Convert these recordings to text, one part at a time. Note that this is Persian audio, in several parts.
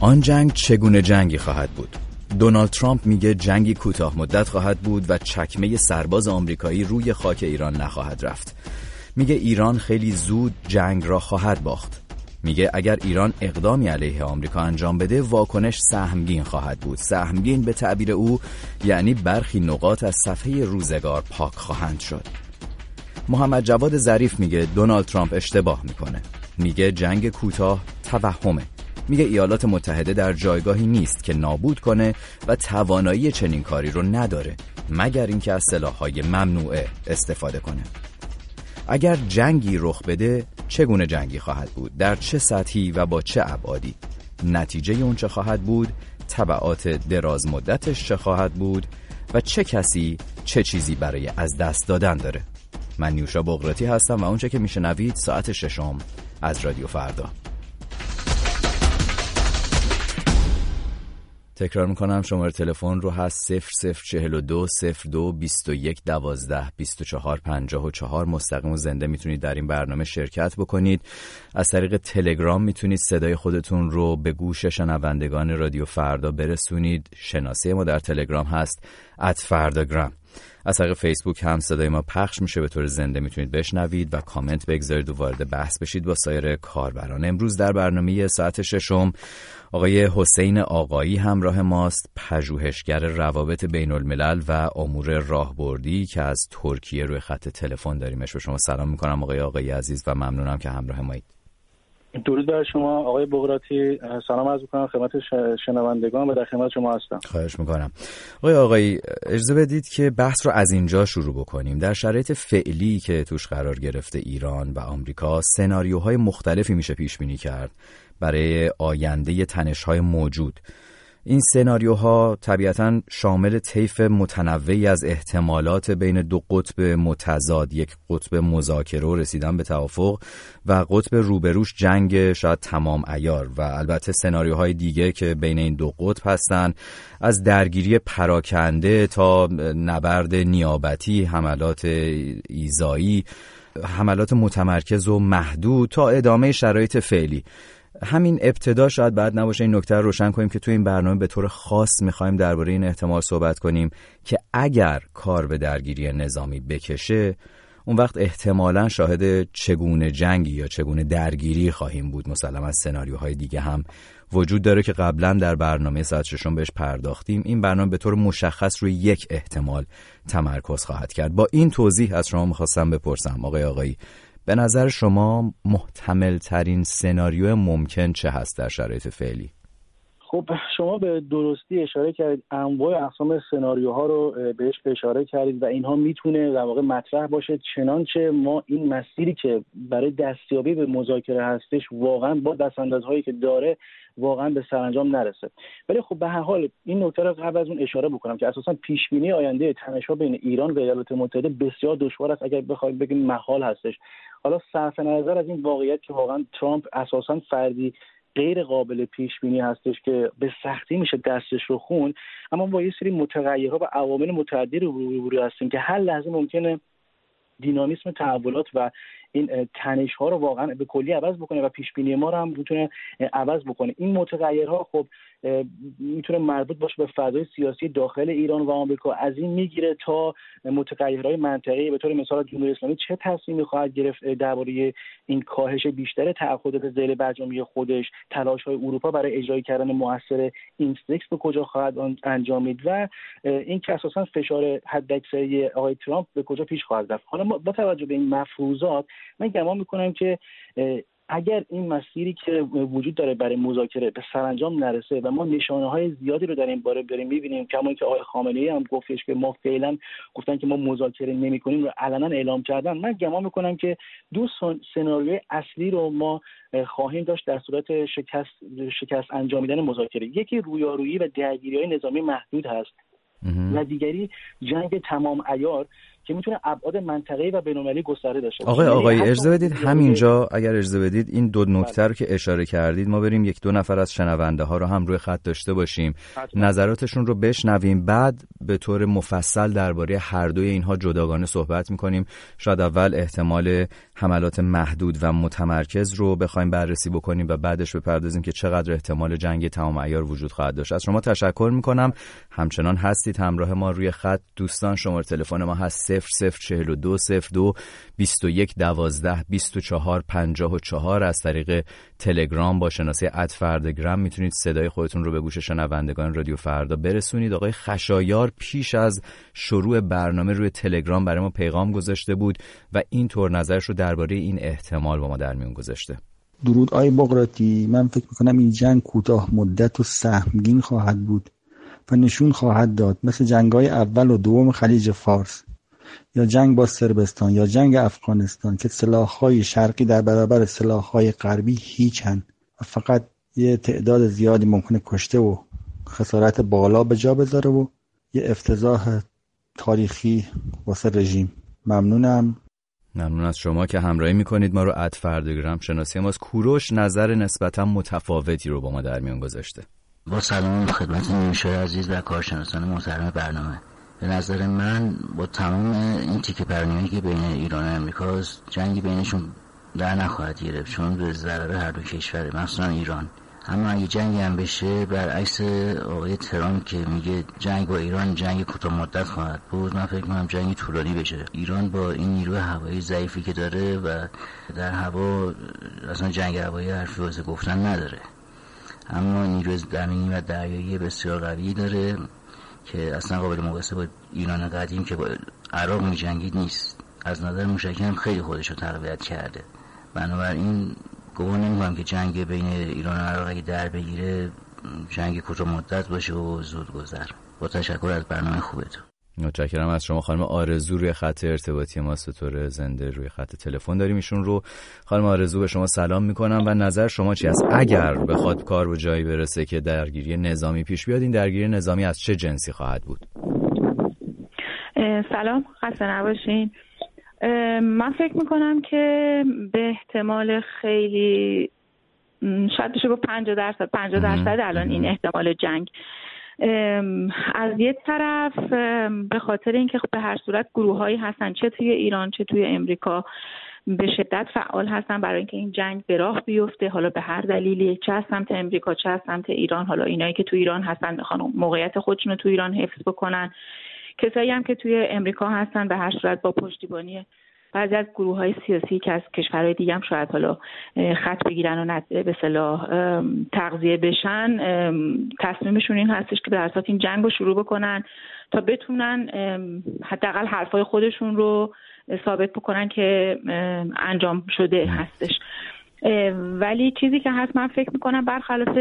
آن جنگ چگونه جنگی خواهد بود؟ دونالد ترامپ میگه جنگی کوتاه مدت خواهد بود و چکمه سرباز آمریکایی روی خاک ایران نخواهد رفت. میگه ایران خیلی زود جنگ را خواهد باخت. میگه اگر ایران اقدامی علیه آمریکا انجام بده واکنش سهمگین خواهد بود. سهمگین به تعبیر او یعنی برخی نقاط از صفحه روزگار پاک خواهند شد. محمد جواد ظریف میگه دونالد ترامپ اشتباه می‌کنه. میگه جنگ کوتاه توهمه. میگه ایالات متحده در جایگاهی نیست که نابود کنه و توانایی چنین کاری رو نداره مگر اینکه از سلاحهای ممنوعه استفاده کنه. اگر جنگی رخ بده چگونه جنگی خواهد بود؟ در چه سطحی و با چه ابعادی؟ نتیجه اون چه خواهد بود؟ طبعات دراز مدتش چه خواهد بود؟ و چه کسی چه چیزی برای از دست دادن داره؟ من نیوشا بغراتی هستم و اونچه که میشنوید ساعت ششم از رادیو فردا. تکرار می‌کنم شماره تلفن رو هست 0042 02 21 12 24 54 مستقیم و زنده می‌تونید در این برنامه شرکت بکنید. از طریق تلگرام می‌تونید صدای خودتون رو به گوش شنوندگان رادیو فردا برسونید. شناسه ما در تلگرام هست ات فرداگرام از طریق فیسبوک هم صدای ما پخش میشه. به طور زنده می‌تونید بشنوید و کامنت بگذارید و وارد بحث بشید با سایر کاربران. امروز در برنامه ساعت ششم آقای حسین آقایی همراه ماست پژوهشگر روابط بین الملل و امور راهبردی که از ترکیه روی خط تلفن داریمش. به شما سلام می‌کنم آقای آقایی عزیز و ممنونم که همراه مایید. درود بر شما آقای بغراتی. سلام عرض می‌کنم خدمت شنوندگان و در خدمت شما هستم. خواهش می‌کنم. آقای آقایی اجازه بدید که بحث رو از اینجا شروع بکنیم. در شرایط فعلی که توش قرار گرفته ایران و آمریکا سناریوهای مختلفی میشه پیش بینی کرد. برای آینده تنشهای موجود. این سناریوها طبیعتا شامل طیف متنوعی از احتمالات بین دو قطب متضاد یک قطب مذاکره و رسیدن به توافق و قطب روبروش جنگ شاید تمام ایار و البته سناریوهای دیگه که بین این دو قطب هستن از درگیری پراکنده تا نبرد نیابتی حملات ایزایی حملات متمرکز و محدود تا ادامه شرایط فعلی. همین ابتدا شاید بعد نباشه این نکته رو روشن کنیم که توی این برنامه به طور خاص می‌خوایم درباره این احتمال صحبت کنیم که اگر کار به درگیری نظامی بکشه اون وقت احتمالا شاهد چگونه جنگی یا چگونه درگیری خواهیم بود. مثلا از سناریوهای دیگه هم وجود داره که قبلا در برنامه ساعت ششم بهش پرداختیم. این برنامه به طور مشخص روی یک احتمال تمرکز خواهد کرد. با این توضیح از شما می‌خواستم بپرسم آقای آقایی به نظر شما محتمل ترین سناریو ممکن چه هست در شرایط فعلی؟ خب شما به درستی اشاره کردید انواع اقسام سناریوها رو بهش اشاره کردید و اینها می‌تونه در واقع مطرح باشه چنانچه ما این مسیری که برای دستیابی به مذاکره هستش واقعا با دستاندازهایی که داره واقعا به سرانجام نرسه. ولی خب به هر حال این نکته رو قبل از اون اشاره بکنم که اساسا پیش بینی آینده تنش‌ها بین ایران و ایالات متحده بسیار دشوار است اگر بخوایم بگیم محال هستش. حالا صرف نظر از این واقعیت که واقعا ترامپ اساسا فردی غیر قابل پیش بینی هستش که به سختی میشه دستش رو خون اما با یه سری متغیرها و عوامل متعددی رو روبرو هستیم که هر لحظه ممکنه دینامیسم تحولات و این تنش ها رو واقعا به کلی عوض بکنه و پیش بینی ما رو هم می‌تونه عوض بکنه. این متغیرها خب می‌تونه مربوط باشه به فضای سیاسی داخل ایران و آمریکا. از این می‌گیره تا متغیرهای منطقی. به طور مثال جمهوری اسلامی چه تصمیمی خواهد گرفت درباره این کاهش بیشتر تعهدات ذیل برجامی خودش تلاش های اروپا برای اجرای کردن موثر این به کجا خواهد انجامید و این که اساسا فشار حداکثری آقای ترامپ به کجا پیش خواهد رفت. حالا با توجه به این مفروضات من گمان می‌کنم که اگر این مسیری که وجود داره برای مذاکره به سرانجام نرسه و ما نشانه های زیادی رو در این باره داریم می‌بینیم کما که آقای خامنه ای هم گفتش که ما فعلا گفتن که ما مذاکره نمی کنیم رو علنا اعلام کردن. من گمان می‌کنم که دو سناریوی اصلی رو ما خواهیم داشت در صورت شکست شکست انجامیدن مذاکره. یکی رویارویی و درگیری های نظامی محدود هست و دیگری جنگ تمام ایار که می‌تونه ابعاد منطقه‌ای و بین‌المللی گسترده داشته باشه. آقای آقای اجازه بدید. همینجا اگر اجازه بدید این دو نکته رو که اشاره کردید ما بریم یک دو نفر از شنونده ها رو هم روی خط داشته باشیم. نظراتشون رو بشنویم. بعد به طور مفصل درباره هر دوی اینها جداگانه صحبت می‌کنیم. شاید اول احتمال حملات محدود و متمرکز رو بخوایم بررسی بکنیم و بعدش بپردازیم که چقدر احتمال جنگ تمام عیار وجود خواهد داشت. از شما تشکر می‌کنم. همچنان هستید. همراه ما روی خط. دوستان شماره تلفن ما هست 0042 02 21 12 24 54 از طریق تلگرام با شناسه فردگرام می‌تونید صدای خودتون رو به گوش شنوندگان رادیو فردا برسونید. آقای خشایار پیش از شروع برنامه روی تلگرام برای ما پیغام گذاشته بود و این طور نظرش رو درباره این احتمال با ما در میون گذاشته. درود آی بغراتی من فکر می‌کنم این جنگ کوتاه مدت و سهمگین خواهد بود و نشون خواهد داد. مثل جنگ های اول و دوم خلیج فارس. یا جنگ با سربستان یا جنگ افغانستان که های شرقی در برابر های غربی هیچن و فقط یه تعداد زیادی ممکنه کشته و خسارت بالا به جا بذاره و یه افتضاح تاریخی واسه رژیم. ممنونم. ممنون از شما که همراهی می‌کنید. ما رو اد فردگرام شناسی ماست. کوروش نظر نسبتا متفاوتی رو با ما در میان گذاشته. با سلام خدمت نیوشای عزیز و کارشناسان محترم برنامه. به نظر من با تمام این تیکه پرنیایی که بین ایران و امریکاست جنگی بینشون در نخواهد گرفت چون به ضرر هر دو کشوره مخصوصا ایران. اما اگه جنگی هم بشه برعکس آقای ترامپ که میگه جنگ با ایران جنگ کوتاه مدت خواهد بود من فکر می‌کنم جنگی طولانی بشه. ایران با این نیروی هوایی ضعیفی که داره و در هوا اصلا جنگ هوایی حرفی واسه گفتن نداره. اما نیروی زمینی و دریایی بسیار قوی داره. که اصلا قابل مقایسه با ایران قدیم که با عراق می جنگید نیست. از نظر موشکی خیلی خودش رو تقویت کرده. بنابراین گمان نمی‌کنم که جنگ بین ایران و عراق اگه در بگیره جنگ کوتاه مدت باشه و زود گذر با تشکر از برنامه خوبتون. متشکرم از شما خانم آرزو. روی خط ارتباطی ما سطور زنده روی خط تلفن داریم. ایشون رو خانم آرزو به شما سلام می‌کنم و نظر شما چی است؟ اگر بخواد کار به جایی برسه که درگیری نظامی پیش بیاد این درگیری نظامی از چه جنسی خواهد بود؟ سلام خسته نباشین. من فکر می‌کنم که به احتمال خیلی شاید بشه با 50 درصد 50 درصد الان این احتمال جنگ. از یه طرف به خاطر اینکه به هر صورت گروه هایی هستن چه توی ایران چه توی امریکا به شدت فعال هستن برای اینکه این جنگ به راه بیفته. حالا به هر دلیلی چه از سمت امریکا چه از سمت ایران. حالا اینایی که توی ایران هستن می‌خوان موقعیت خودشون رو توی ایران حفظ بکنن. کسایی هم که توی امریکا هستن به هر صورت با پشتیبانی بعضی از گروه های سیاسی که از کشورهای دیگه هم شاید حالا خط بگیرن و به صلاح تغذیه بشن تصمیمشون این هستش که در این جنگ رو شروع بکنن تا بتونن حداقل حرفای خودشون رو ثابت بکنن که انجام شده هستش. ولی چیزی که هست من فکر می‌کنم برخلاف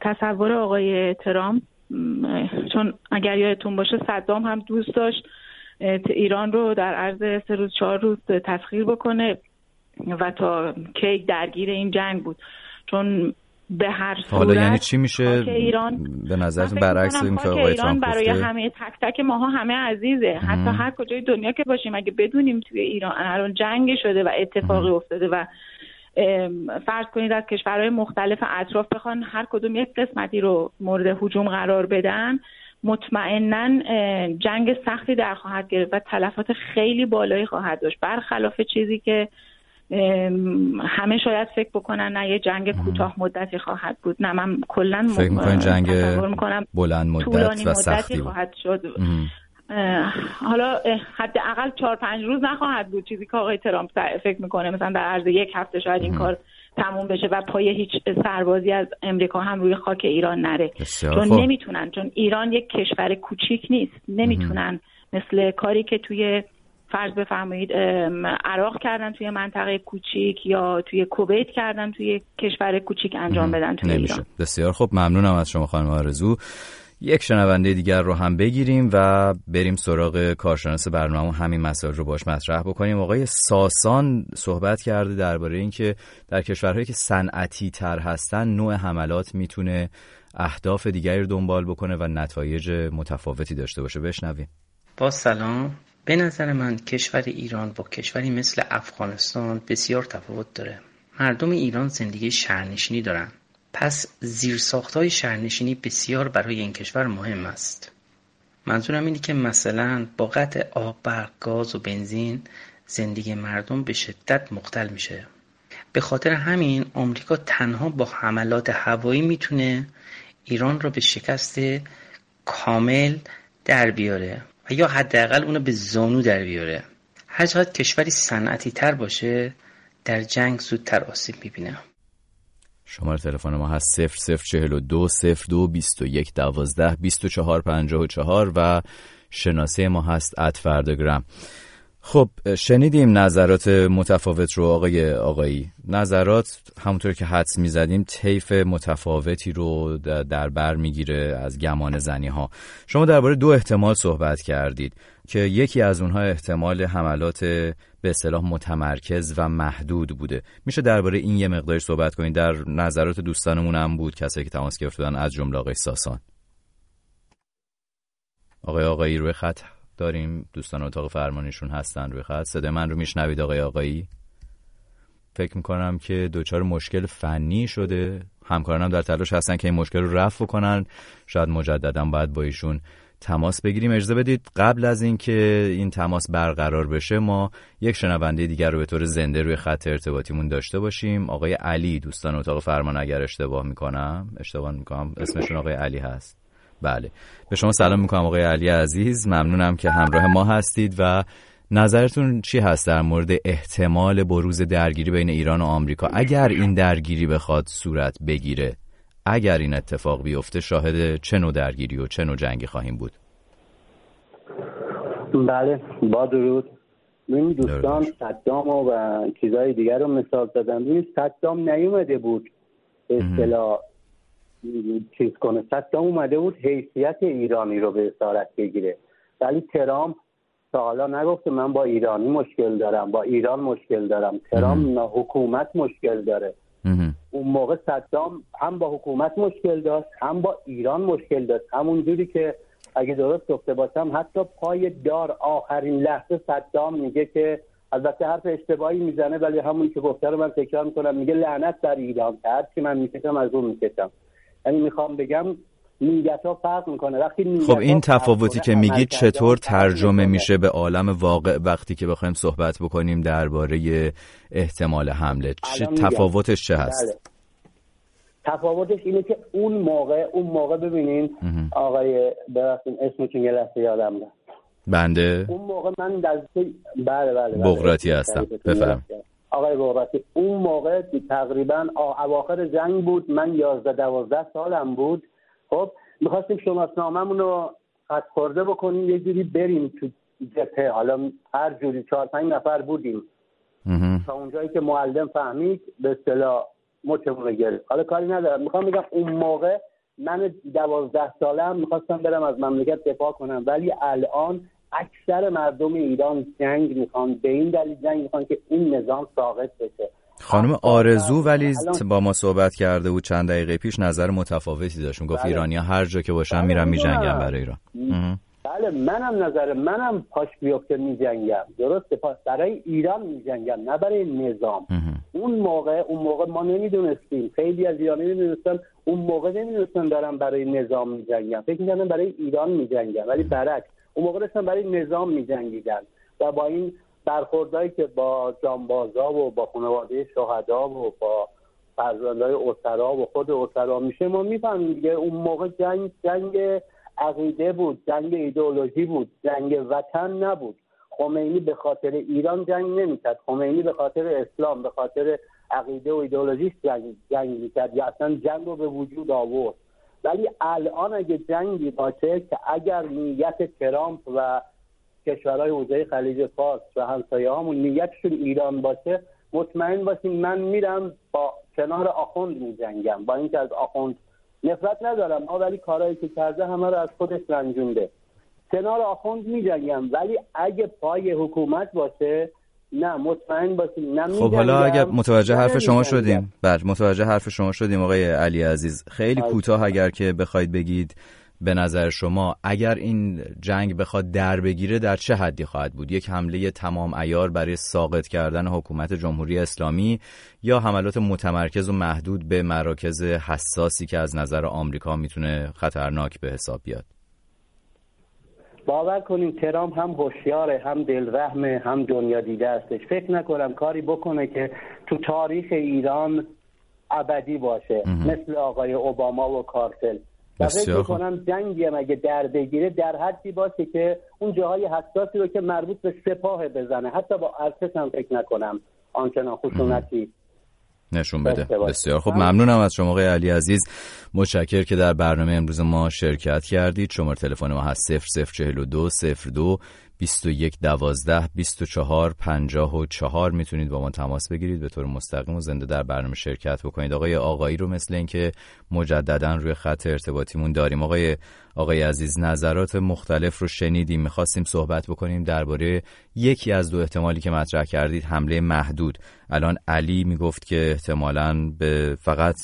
تصور آقای ترامپ چون اگر یادتون باشه صدام هم دوست داشت ایران رو در عرض سه روز چهار روز تسخیر بکنه و تا کی درگیر این جنگ بود. چون به هر صورت حالا یعنی چی میشه؟ ایران به نظرتون برعکس این که آقای ایران برای همه تک تک ماها همه عزیزه. حتی هر کجای دنیا که باشیم اگه بدونیم توی ایران الان جنگ شده و اتفاقی افتاده و فرض کنید از کشورهای مختلف اطراف بخوان هر کدوم یک قسمتی رو مورد حجوم قرار بدن مطمئنا جنگ سختی در خواهد گرفت و تلفات خیلی بالایی خواهد داشت. برخلاف چیزی که همه شاید فکر بکنن نه یه جنگ کوتاه مدتی خواهد بود. نه من کلا فکر می‌کنم جنگ بلند مدت و سختی خواهد شد. حالا حداقل چهار پنج روز نخواهد بود. چیزی که آقای ترامپ فکر می‌کنه مثلا در عرض یک هفته شاید این کار تموم بشه و پای هیچ سربازی از امریکا هم روی خاک ایران نره. چون نمی‌تونن چون ایران یک کشور کوچیک نیست. نمی‌تونن مثل کاری که توی فرض بفرمایید عراق کردن توی منطقه کوچیک یا توی کویت کردن توی کشور کوچیک انجام بدن توی نمیشه. ایران بسیار خوب. ممنونم از شما خانم آرزو. یک شنونده دیگر رو هم بگیریم و بریم سراغ کارشناس برنامه همین مسائل رو باش مطرح بکنیم. آقای ساسان صحبت کرده درباره اینکه در کشورهایی که صنعتی تر هستن نوع حملات می‌تونه اهداف دیگری رو دنبال بکنه و نتایج متفاوتی داشته باشه. بشنویم. با سلام. به نظر من کشور ایران با کشوری مثل افغانستان بسیار تفاوت داره. مردم ایران زندگی شهرنشینی دارن. پس زیرساختهای شهرنشینی بسیار برای این کشور مهم است. منظورم اینه که مثلا با قطع آب برق گاز و بنزین زندگی مردم به شدت مختل میشه. به خاطر همین آمریکا تنها با حملات هوایی می‌تونه ایران را به شکست کامل در بیاره و یا حداقل اونو به زانو در بیاره. هر چقدر کشوری صنعتی تر باشه در جنگ زودتر آسیب می‌بینه. شماره تلفن ما هست 0042 02 21 12 24 54 و شناسه ما هست ات فردگرام خب شنیدیم نظرات متفاوت رو آقای آقایی. نظرات همونطور که حدس می‌زدیم طیف متفاوتی رو در بر می‌گیره از گمان زنی ها شما درباره دو احتمال صحبت کردید. که یکی از اونها احتمال حملات به اصطلاح متمرکز و محدود بوده. میشه درباره این یه مقداری صحبت کنید در نظرات دوستانمون هم بود کسایی که تماس گرفتن از جمله آقای ساسان. آقای آقایی روی خط داریم. دوستان اتاق فرمانیشون هستن روی خط. صدای من رو میشنوید آقای آقایی؟ فکر می‌کنم که دوچار مشکل فنی شده. همکارانم در تلاش هستن که این مشکل رو رفع کنن. شاید مجددا باید با ایشون تماس بگیریم. اجازه بدید قبل از اینکه این تماس برقرار بشه ما یک شنونده دیگر رو به طور زنده روی خط ارتباطیمون داشته باشیم. آقای علی دوستان اتاق فرمان اگر اشتباه می‌کنم. اشتباه می‌کنم. اسمشون آقای علی هست. بله. به شما سلام می‌کنم آقای علی عزیز. ممنونم که همراه ما هستید و نظرتون چی هست در مورد احتمال بروز درگیری بین ایران و آمریکا؟ اگر این درگیری بخواد صورت بگیره. اگر این اتفاق بیفته شاهد چه نوع درگیری و چه نوع جنگی خواهیم بود؟ بله با درود. این دوستان صدام و چیزهای دیگر رو مثال زدن ببینید صدام نیومده بود اصطلاح چیز کنه. صدام اومده بود حیثیت ایرانی رو به اسارت بگیره. ولی ترامپ تا حالا نگفته من با ایرانی مشکل دارم با ایران مشکل دارم. ترامپ حکومت مشکل داره. اون موقع صدام هم با حکومت مشکل داشت هم با ایران مشکل داشت. همون جوری که اگه درست گفته باشم حتی پای دار آخرین لحظه صدام میگه که البته حرف اشتباهی می‌زنه ولی همون که گفته رو من تکرار می‌کنم میگه لعنت بر ایران که که من می‌کشم از اون می‌کشم. یعنی می‌خوام بگم نیت ها فرق می‌کنه. وقتی خب این تفاوتی که میگید چطور ترجمه میشه به عالم واقع وقتی که بخوایم صحبت بکنیم درباره احتمال حمله چه تفاوتش چه هست؟ بله. تفاوتش اینه که اون موقع اون موقع ببینین آقای ببخشید اسمتون یه لحظه یادم رفت. بنده؟ اون موقع من در بله بله, بله. بغراتی هستم. بفرم. آقای بغراتی اون موقع تقریبا اواخر جنگ بود من 11 12 سالم بود. خب می‌خواستیم شناسنامه‌مون رو خط خورده بکنیم یه جوری بریم تو جبهه. حالا هر جوری چهار پنج نفر بودیم. تا اونجایی که معلم فهمید به اصطلاح مچمون گرفت. حالا کاری ندارم. می‌خوام بگم اون موقع من دوازده ساله هم می‌خواستم برم از مملکت دفاع کنم. ولی الان اکثر مردم ایران جنگ می‌خوان به این دلیل جنگ می‌خوان که این نظام ساقط بشه. خانم آرزو ولی با ما صحبت کرده بود چند دقیقه پیش نظر متفاوتی داشت. گفت بله. ایرانی هر جا که باشن بله، میرن میجنگن برای ایران. بله منم نظر منم پاش بیفته میجنگم. درسته پاس برای ایران میجنگم نه برای نظام. اون موقع اون موقع ما نمی‌دونستیم. خیلی از ایرانی نمی‌دونستن اون موقع نمی‌دونستن دارم برای نظام میجنگم فکر می‌کردم برای ایران میجنگم ولی برعکس اون موقع داشتن برای نظام میجنگیدن. و با این برخوردهایی که با جانبازا و با خانواده شهدا و با فرزندهای اسرا و خود اسرا میشه ما می‌فهمیم دیگه اون موقع جنگ جنگ عقیده بود جنگ ایدئولوژی بود جنگ وطن نبود. خمینی به خاطر ایران جنگ نمی‌کرد خمینی به خاطر اسلام به خاطر عقیده و ایدئولوژیش جنگ جنگ می‌کرد یا اصلا جنگ رو به وجود آورد. ولی الان اگه جنگی باشه که اگر نیت ترامپ و کشورهای حوزه خلیج فارس و همسایه همون نیتشون ایران باشه مطمئن باشیم من میرم با کنار آخوند میجنگم. با اینکه از آخوند نفرت ندارم ولی کارهایی که کرده همه رو از خودش رنجونده. کنار آخوند میجنگم ولی اگه پای حکومت باشه نه مطمئن باشیم نه خب حالا اگر متوجه حرف شما شدیم. بله متوجه حرف شما شدیم آقای علی عزیز. خیلی کوتاه اگر که بخواید بگید. به نظر شما اگر این جنگ بخواد در بگیره در چه حدی خواهد بود؟ یک حمله تمام ایار برای ساقط کردن حکومت جمهوری اسلامی یا حملات متمرکز و محدود به مراکز حساسی که از نظر آمریکا می‌تونه خطرناک به حساب بیاد؟ باور کنیم ترام هم هوشیاره هم دلرحمه هم دنیا دیده هستش فکر نکنم کاری بکنه که تو تاریخ ایران ابدی باشه. مثل آقای اوباما و کارتل فکر کنم جنگی هم اگه در بگیره در حدی باشه که اون جاهای حساسی رو که مربوط به سپاه بزنه. حتی با ارتش هم فکر نکنم آنچنان خشونتی نشون بده. بسیار خب ممنونم از شما آقای علی عزیز. متشکر که در برنامه امروز ما شرکت کردید. شماره تلفن ما هست 0042 02 21 12 24 54 می‌تونید با ما تماس بگیرید. به طور مستقیم و زنده در برنامه شرکت بکنید. آقای آقایی رو مثل اینکه مجددا روی خط ارتباطیمون داریم. آقای آقای عزیز نظرات مختلف رو شنیدیم. می‌خواستیم صحبت بکنیم درباره یکی از دو احتمالی که مطرح کردید حمله محدود. الان علی می‌گفت که احتمالا به فقط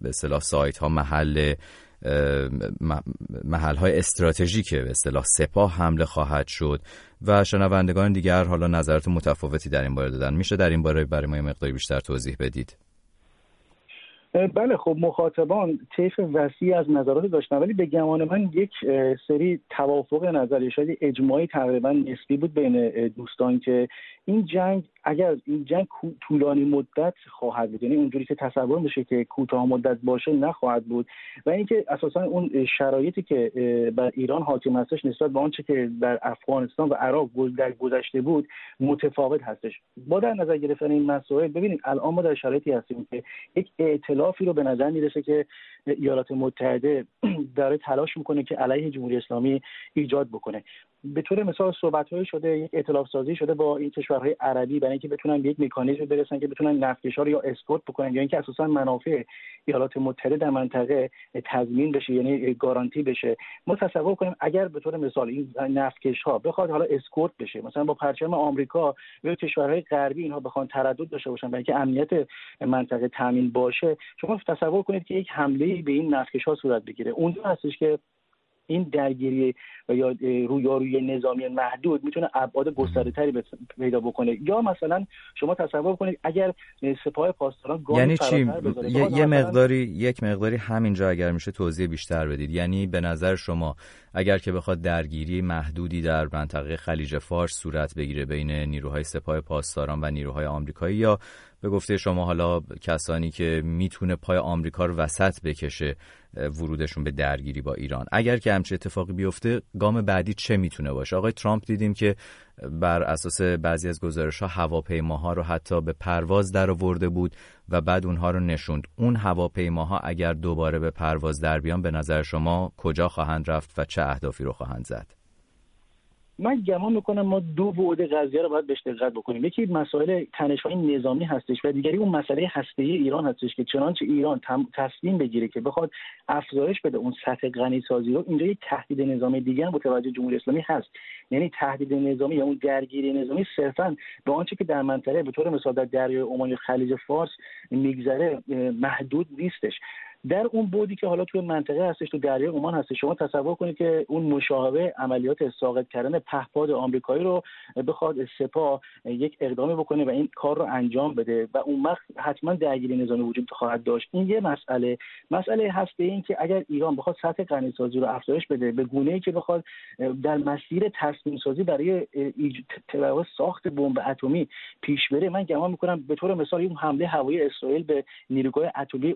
به اصطلاح سایت ها محل محل های استراتژیک به اصطلاح سپاه حمله خواهد شد و شنوندگان دیگر حالا نظرات متفاوتی در این باره دادن. میشه در این باره برای ما مقداری بیشتر توضیح بدید. بله خب مخاطبان طیف وسیع از نظرات داشتن ولی به گمان من یک سری توافق نظری شاید اجماعی تقریبا نسبی بود بین دوستان که این جنگ اگر این جنگ طولانی مدت خواهد بود یعنی اونجوری که تصور میشه که کوتاه مدت باشه نخواهد بود و اینکه اساسا اون شرایطی که بر ایران حاکم هستش نسبت به آنچه که در افغانستان و عراق در گذشته بود متفاوت هستش. با در نظر گرفتن این مسائل ببینید الان ما در شرایطی هستیم که یک ائتلافی رو به نظر می‌رسه که ایالات متحده داره تلاش می‌کنه که علیه جمهوری اسلامی ایجاد بکنه. به طور مثال صحبت شده یک ائتلاف سازی شده با این کشورهای عربی برای اینکه بتونن به یک مکانیزم برسن که بتونن نفتکشا را اسکورت بکنن یا اینکه اساسا منافع ایالات متحده در منطقه تضمین بشه یعنی گارانتی بشه. ما تصور کنیم اگر به طور مثال این نفتکش ها بخواد حالا اسکورت بشه مثلا با پرچم آمریکا یا کشورهای غربی اینها بخوان تردد داشته باشن برای اینکه امنیت منطقه تامین باشه شما تصور کنید که یک حمله به این نفتکش ها صورت بگیره. اونجا هستش که این درگیری و یا رویاروی نظامی محدود می‌تونه ابعاد گسترده تری پیدا بکنه. یا مثلا شما تصور کنید اگر سپاه پاسداران یعنی چی؟ یه, یه مقداری یک مقداری همینجا اگر میشه توضیح بیشتر بدید. یعنی به نظر شما اگر که بخواد درگیری محدودی در منطقه خلیج فارس صورت بگیره بین نیروهای سپاه پاسداران و نیروهای آمریکایی یا به گفته شما حالا کسانی که می‌تونه پای آمریکا رو وسط بکشه ورودشون به درگیری با ایران. اگر که همچه اتفاقی بیفته گام بعدی چه می‌تونه باشه؟ آقای ترامپ دیدیم که بر اساس بعضی از گزارش ها هواپیماها رو حتی به پرواز در آورده بود و بعد اونها رو نشوند. اون هواپیماها اگر دوباره به پرواز در بیان به نظر شما کجا خواهند رفت و چه اهدافی رو خواهند زد؟ من گمان می‌کنم ما دو بعد قضیه رو باید بهش دقت بکنیم. یکی مسائل تنش های نظامی هستش و دیگری اون مسئله هسته ایران هستش که چنانچه ایران تصمیم بگیره که بخواد افزایش بده اون سطح غنی سازی رو اینجا یک تهدید نظامی دیگه هم متوجه جمهوری اسلامی هست. یعنی تهدید نظامی یا اون درگیری نظامی صرفا به آنچه که در منطقه به طور مثال در دریای عمان خلیج فارس میگذره محدود نیستش. در اون بودی که حالا توی منطقه هستش تو دریای عمان هستش شما تصور کنید که اون مشابه عملیات ساقط کردن پهپاد آمریکایی رو بخواد سپاه یک اقدامی بکنه و این کار رو انجام بده و اون وقت حتما درگیری نظامی وجود خواهد داشت. این یه مسئله. مسئله هست این که اگر ایران بخواد سطح غنیسازی رو افزایش بده به گونه ای که بخواد در مسیر تصمیم سازی برای ساخت بمب اتمی پیش بره من گمان می‌کنم به طور مثال این حمله هوایی اسرائیل به نیروگاه اتمی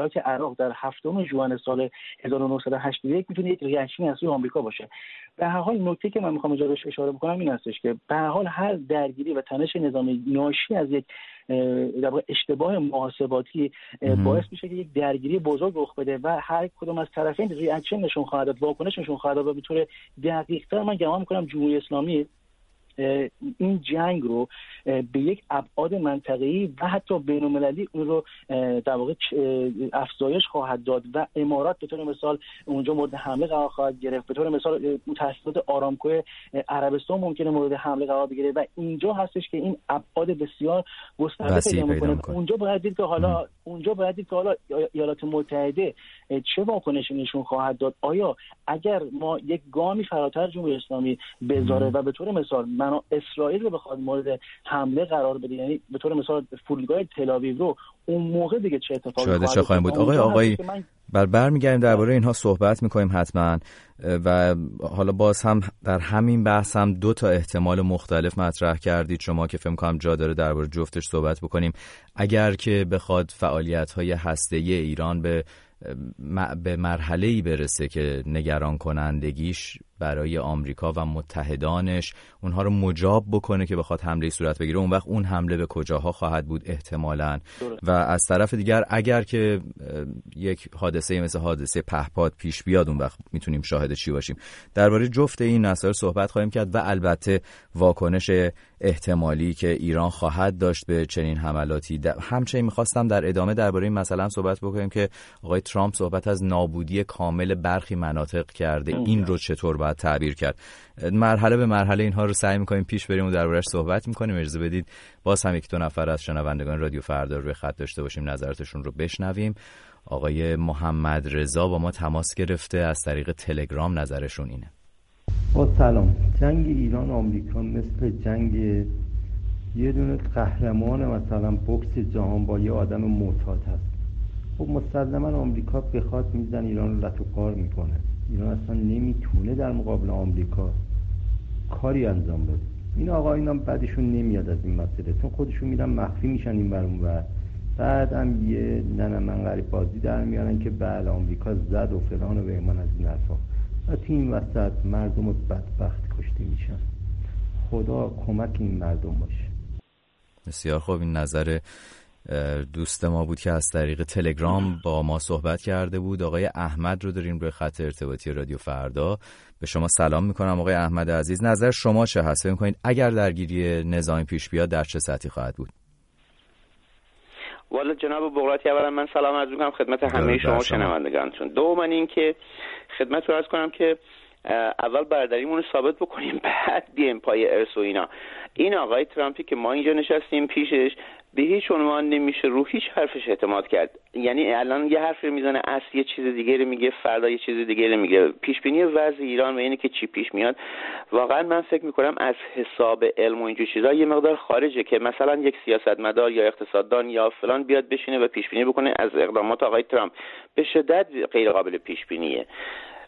اوسیراک عراق در هفتم ژوئن سال 1981 می‌تونه یک reaction از سوی آمریکا باشه. به هر حال نکته که من می‌خوام اینجا بهش اشاره بکنم این هستش که به هر حال هر درگیری و تنش نظامی ناشی از یک در اشتباه محاسباتی باعث میشه که یک درگیری بزرگ رخ بده و هر کدوم از طرفین ریاکشن نشون خواهد داد واکنش نشون خواهد داد و به طور دقیق‌تر من گمان می‌کنم جمهوری اسلامی این جنگ رو به یک ابعاد منطقه‌ای و حتی بین‌المللی اون رو در واقع افزایش خواهد داد و امارات به طور مثال اونجا مورد حمله قرار خواهد گرفت. به طور مثال تاسیسات آرامکو عربستان ممکنه مورد حمله قرار بگیره و اینجا هستش که این ابعاد بسیار گسترده پیدا می‌کنه. اونجا باید دید که حالا اونجا باید دید که حالا ایالات متحده چه واکنشی نشون خواهد داد؟ آیا اگر ما یک گامی فراتر جمهوری اسلامی بذاره و به طور مثال من اسرائیل رو بخواد مورد حمله قرار بده یعنی به طور مثال فرودگاه تل رو اون موقع دیگه چه اتفاقی چه خواهیم بود. آقای آقای بر برمیگردیم درباره اینها صحبت می‌کنیم حتما. و حالا باز هم در همین بحث هم دو تا احتمال مختلف مطرح کردید. شما که فکر کنم جا داره درباره جفتش صحبت بکنیم. اگر که بخواد فعالیت های هسته ایران به به مرحله ای برسه که نگران کنندگیش برای آمریکا و متحدانش. اونها رو مجاب بکنه که بخواد حمله صورت بگیره. اون وقت اون حمله به کجاها خواهد بود احتمالا. و از طرف دیگر اگر که یک حادثه مثل حادثه پهپاد پیش بیاد اون وقت می‌تونیم شاهد چی باشیم. درباره جفت این مسائل صحبت خواهیم کرد و البته واکنش احتمالی که ایران خواهد داشت به چنین حملاتی همچنین می‌خواستم در ادامه درباره این مثلا صحبت بکنیم که آقای ترامپ صحبت از نابودی کامل برخی مناطق کرده. این رو چطور باید تعبیر کرد. مرحله به مرحله اینها رو سعی می‌کنیم پیش بریم و دربارش صحبت می‌کنیم. اجازه بدید باز هم یک دو نفر از شنوندگان رادیو فردا رو خط داشته باشیم نظراتشون رو بشنویم. آقای محمد رضا با ما تماس گرفته از طریق تلگرام نظرشون اینه. با سلام. جنگ ایران آمریکا مثل جنگ یه دونه قهرمان مثلا بکس جهان با یه آدم معتاد هست. خب مسلما آمریکا بخواد میزن ایران رو لطو کار می‌کنه. ایران اصلا نمی‌تونه در مقابل آمریکا کاری انجام بده. این آقا اینا بعدشون نمیاد از این مسئله. چون خودشون میرن مخفی میشن این برون و بعد هم یه ننه من غریب بازی در میارن که بله آمریکا زد و فلان و بهمان از این حرفا. و تو این وسط مردم بدبخت کشته میشن. خدا کمک این مردم باشه. بسیار خوب. این نظر دوست ما بود که از طریق تلگرام با ما صحبت کرده بود. آقای احمد رو داریم روی خط ارتباطی رادیو فردا. به شما سلام می‌کنم آقای احمد عزیز. نظر شما چه هست؟ می‌کنید اگر درگیری نظامی پیش بیاد در چه سطحی خواهد بود؟ والا جناب بغراتی اولا من سلام عرض می‌کنم خدمت همه شما شنوندگانتون. دوم این که خدمت رو کنم که اول برادریمون رو ثابت بکنیم بعد بیایم پای ارس و اینا. این آقای ترامپی که ما اینجا نشستیم پیشش به هیچ عنوان نمیشه رو هیچ حرفش اعتماد کرد. یعنی الان یه حرف می‌زنه اصل یه چیز دیگه میگه فردا یه چیز دیگه میگه. پیش بینی وضع ایران و اینه که چی پیش میاد. واقعا من فکر می‌کنم از حساب علم و اینجور چیزا یه مقدار خارجه که مثلا یک سیاستمدار یا اقتصاددان یا فلان بیاد بشینه و پیش بینی بکنه از اقدامات آقای ترامپ. به شدت غیر قابل پیش بینیه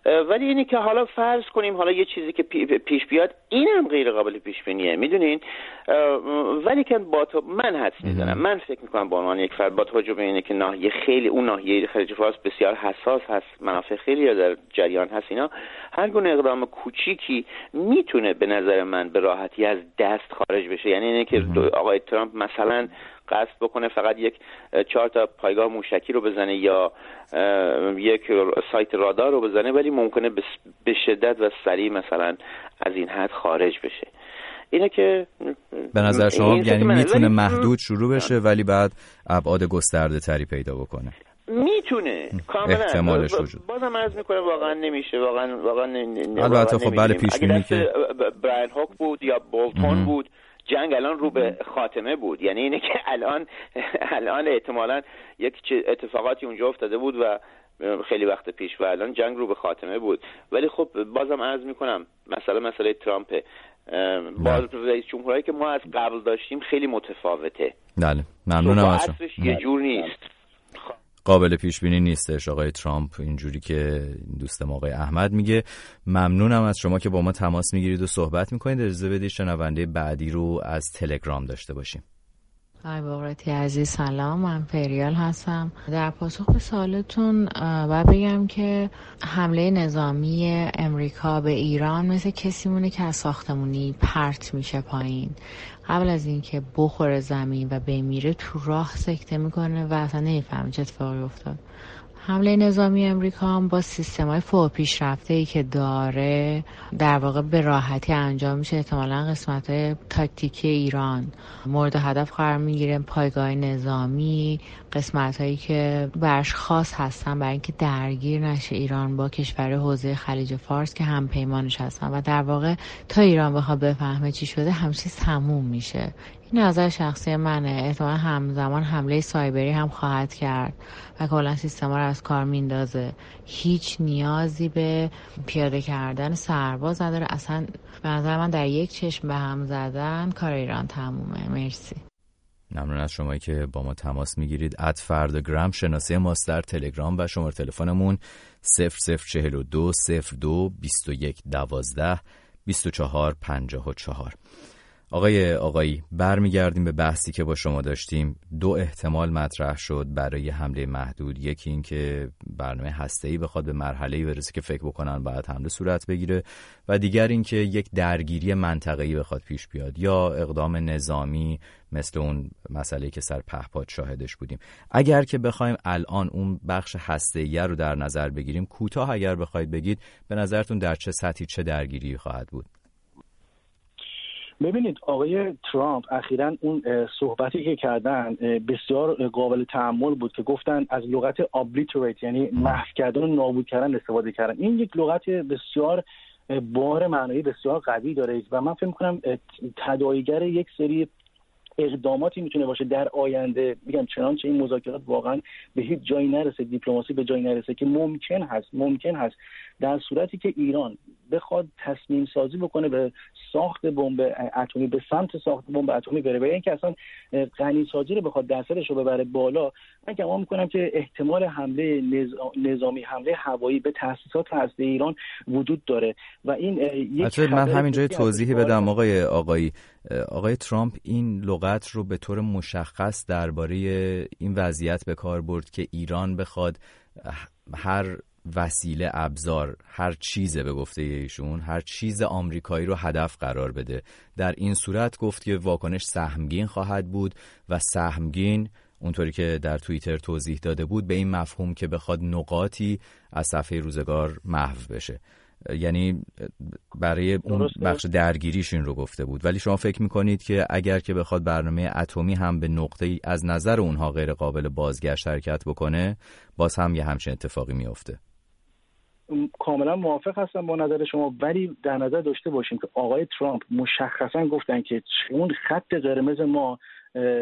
ولی اینی که حالا فرض کنیم حالا یه چیزی که پیش بیاد اینم غیر قابل پیش بینیه می‌دونین؟ ولی که با تو من حدس می‌زنم من فکر می‌کنم با عنوان یک فرد با توجه به اینه که ناحیه خیلی اون ناحیه خلیج فارس بسیار حساس هست منافع خیلی در جریان هست اینا هر گونه اقدام کوچیکی می‌تونه به نظر من به راحتی از دست خارج بشه. یعنی اینه که آقای ترامپ مثلا قصد بکنه فقط یک چهار تا پایگاه موشکی رو بزنه یا یک سایت رادار رو بزنه ولی ممکنه به شدت و سریع مثلا از این حد خارج بشه. اینه که به نظر شما یعنی می‌تونه محدود شروع بشه ولی بعد ابعاد گسترده تری پیدا بکنه؟ می‌تونه. کاملا. احتمالش وجود. بازم عرض می‌کنه واقعا نمیشه واقعا واقعا البته خب بله پیش بینی که براین هوک بود یا بولتون بود جنگ الان رو به خاتمه بود. یعنی اینه که الان الان احتمالا یک اتفاقاتی اونجا افتاده بود و خیلی وقت پیش و الان جنگ رو به خاتمه بود. ولی خب بازم عرض می‌کنم مسئله مسئله ترامپ باز رئیس جمهورایی که ما از قبل داشتیم خیلی متفاوته. بله. ممنونم از یه جور نیست. قابل پیش بینی نیستش. آقای ترامپ اینجوری که دوست ما آقای احمد میگه. ممنونم از شما که با ما تماس می‌گیرید و صحبت می‌کنید. اجازه بدید شنونده بعدی رو از تلگرام داشته باشیم. های بغراتی عزیز سلام من فریال هستم. در پاسخ به سوالتون باید بگم که حمله نظامی امریکا به ایران مثل کسی مونه که از ساختمونی پرت میشه پایین. قبل از اینکه بخوره زمین و بمیره تو راه سکته می‌کنه و اصلا نمی‌فهمه چه اتفاقی افتاد. حمله نظامی امریکا هم با سیستم های فوق پیشرفته ای که داره در واقع به راحتی انجام میشه. احتمالا قسمت های تاکتیکی ایران مورد هدف قرار می‌گیره. پایگاه نظامی قسمت هایی که برش خاص هستن برای اینکه درگیر نشه ایران با کشور حوزه خلیج فارس که هم پیمانش هستن و در واقع تا ایران بخواد بفهمه چی شده همچیز تموم میشه. نظر شخصی منه. احتمال همزمان حمله سایبری هم خواهد کرد و کلا سیستم رو از کار میندازه. هیچ نیازی به پیاده کردن سرباز نداره. اصلا به نظر من در یک چشم به هم زدن کار ایران تمومه. مرسی. ممنون از شمایی که با ما تماس می‌گیرید. اد فردگرام شناسه ماست در تلگرام و شماره تلفنمون 0042 02 21 12 24 54 آقای آقایی برمیگردیم به بحثی که با شما داشتیم. دو احتمال مطرح شد برای حمله محدود. یکی اینکه برنامه ای بخواد به مرحله برسه که فکر بکنن بعد حمله صورت بگیره و دیگر اینکه یک درگیری ای بخواد پیش بیاد یا اقدام نظامی مثل اون مسئله که سر پهپاد شاهدش بودیم. اگر که بخوایم الان اون بخش ای رو در نظر بگیریم کوتاه اگر بخواید بگید به نظرتون در چه سطحی چه درگیری خواهد بود؟ ببینید آقای ترامپ اخیرا اون صحبتی که کردن بسیار قابل تحمل بود که گفتن از لغت ابلیتریت یعنی محو کردن و نابود کردن استفاده کردن. این یک لغت بسیار بار معنایی بسیار قوی داره و من فکر می‌کنم تداعیگر یک سری اقداماتی می‌تونه باشه در آینده. میگم چنانچه این مذاکرات واقعا به هیچ جایی نرسه دیپلماسی به جایی نرسه که ممکن هست ممکن هست در صورتی که ایران بخواد تصمیم سازی بکنه به ساخت بمب اتمی به سمت ساخت بمب اتمی بره و اینکه اصلا غنی سازی رو بخواد درصدش رو ببره بالا من گمان می‌کنم که احتمال حمله نظامی حمله هوایی به تاسیسات هسته ایران وجود داره و این یک من همینجا توضیحی بدم آقای آقایی. آقای ترامپ این لغت رو به طور مشخص درباره این وضعیت به کار برد که ایران بخواد هر وسیله ابزار هر چیزه به گفته ایشون هر چیز آمریکایی رو هدف قرار بده. در این صورت گفت که واکنش سهمگین خواهد بود و سهمگین اونطوری که در توییتر توضیح داده بود به این مفهوم که بخواد نقاطی از صفحه روزگار محو بشه. یعنی برای اون بخش درگیریش این رو گفته بود. ولی شما فکر می‌کنید که اگر که بخواد برنامه اتمی هم به نقطه ای از نظر اونها غیر قابل بازگشت حرکت بکنه باز هم یه همچین اتفاقی میافته. کاملا موافق هستم با نظر شما ولی در نظر داشته باشیم که آقای ترامپ مشخصا گفتن که اون خط قرمز ما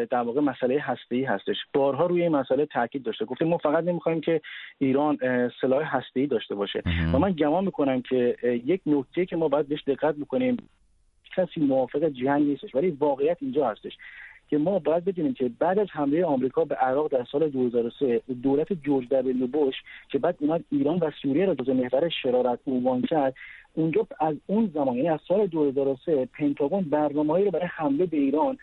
در واقع مسئله هسته ای هستش. بارها روی این مسئله تاکید داشته. گفتیم ما فقط نمی‌خوایم که ایران سلاح هسته ای داشته باشه. و من گمان می‌کنم که یک نکته که ما باید بهش دقت بکنیم کسی موافق جنگ نیستش ولی واقعیت اینجا هستش. که ما باید بدونیم که بعد از حمله آمریکا به عراق در سال 2003 دولت جورج دبلیو بوش که بعد اومد ایران و سوریه را جزو محور شرارت عنوان کرد اونجا از اون زمان یعنی از سال 2003 پنتاگون برنامه‌ای رو برای حمله به ایران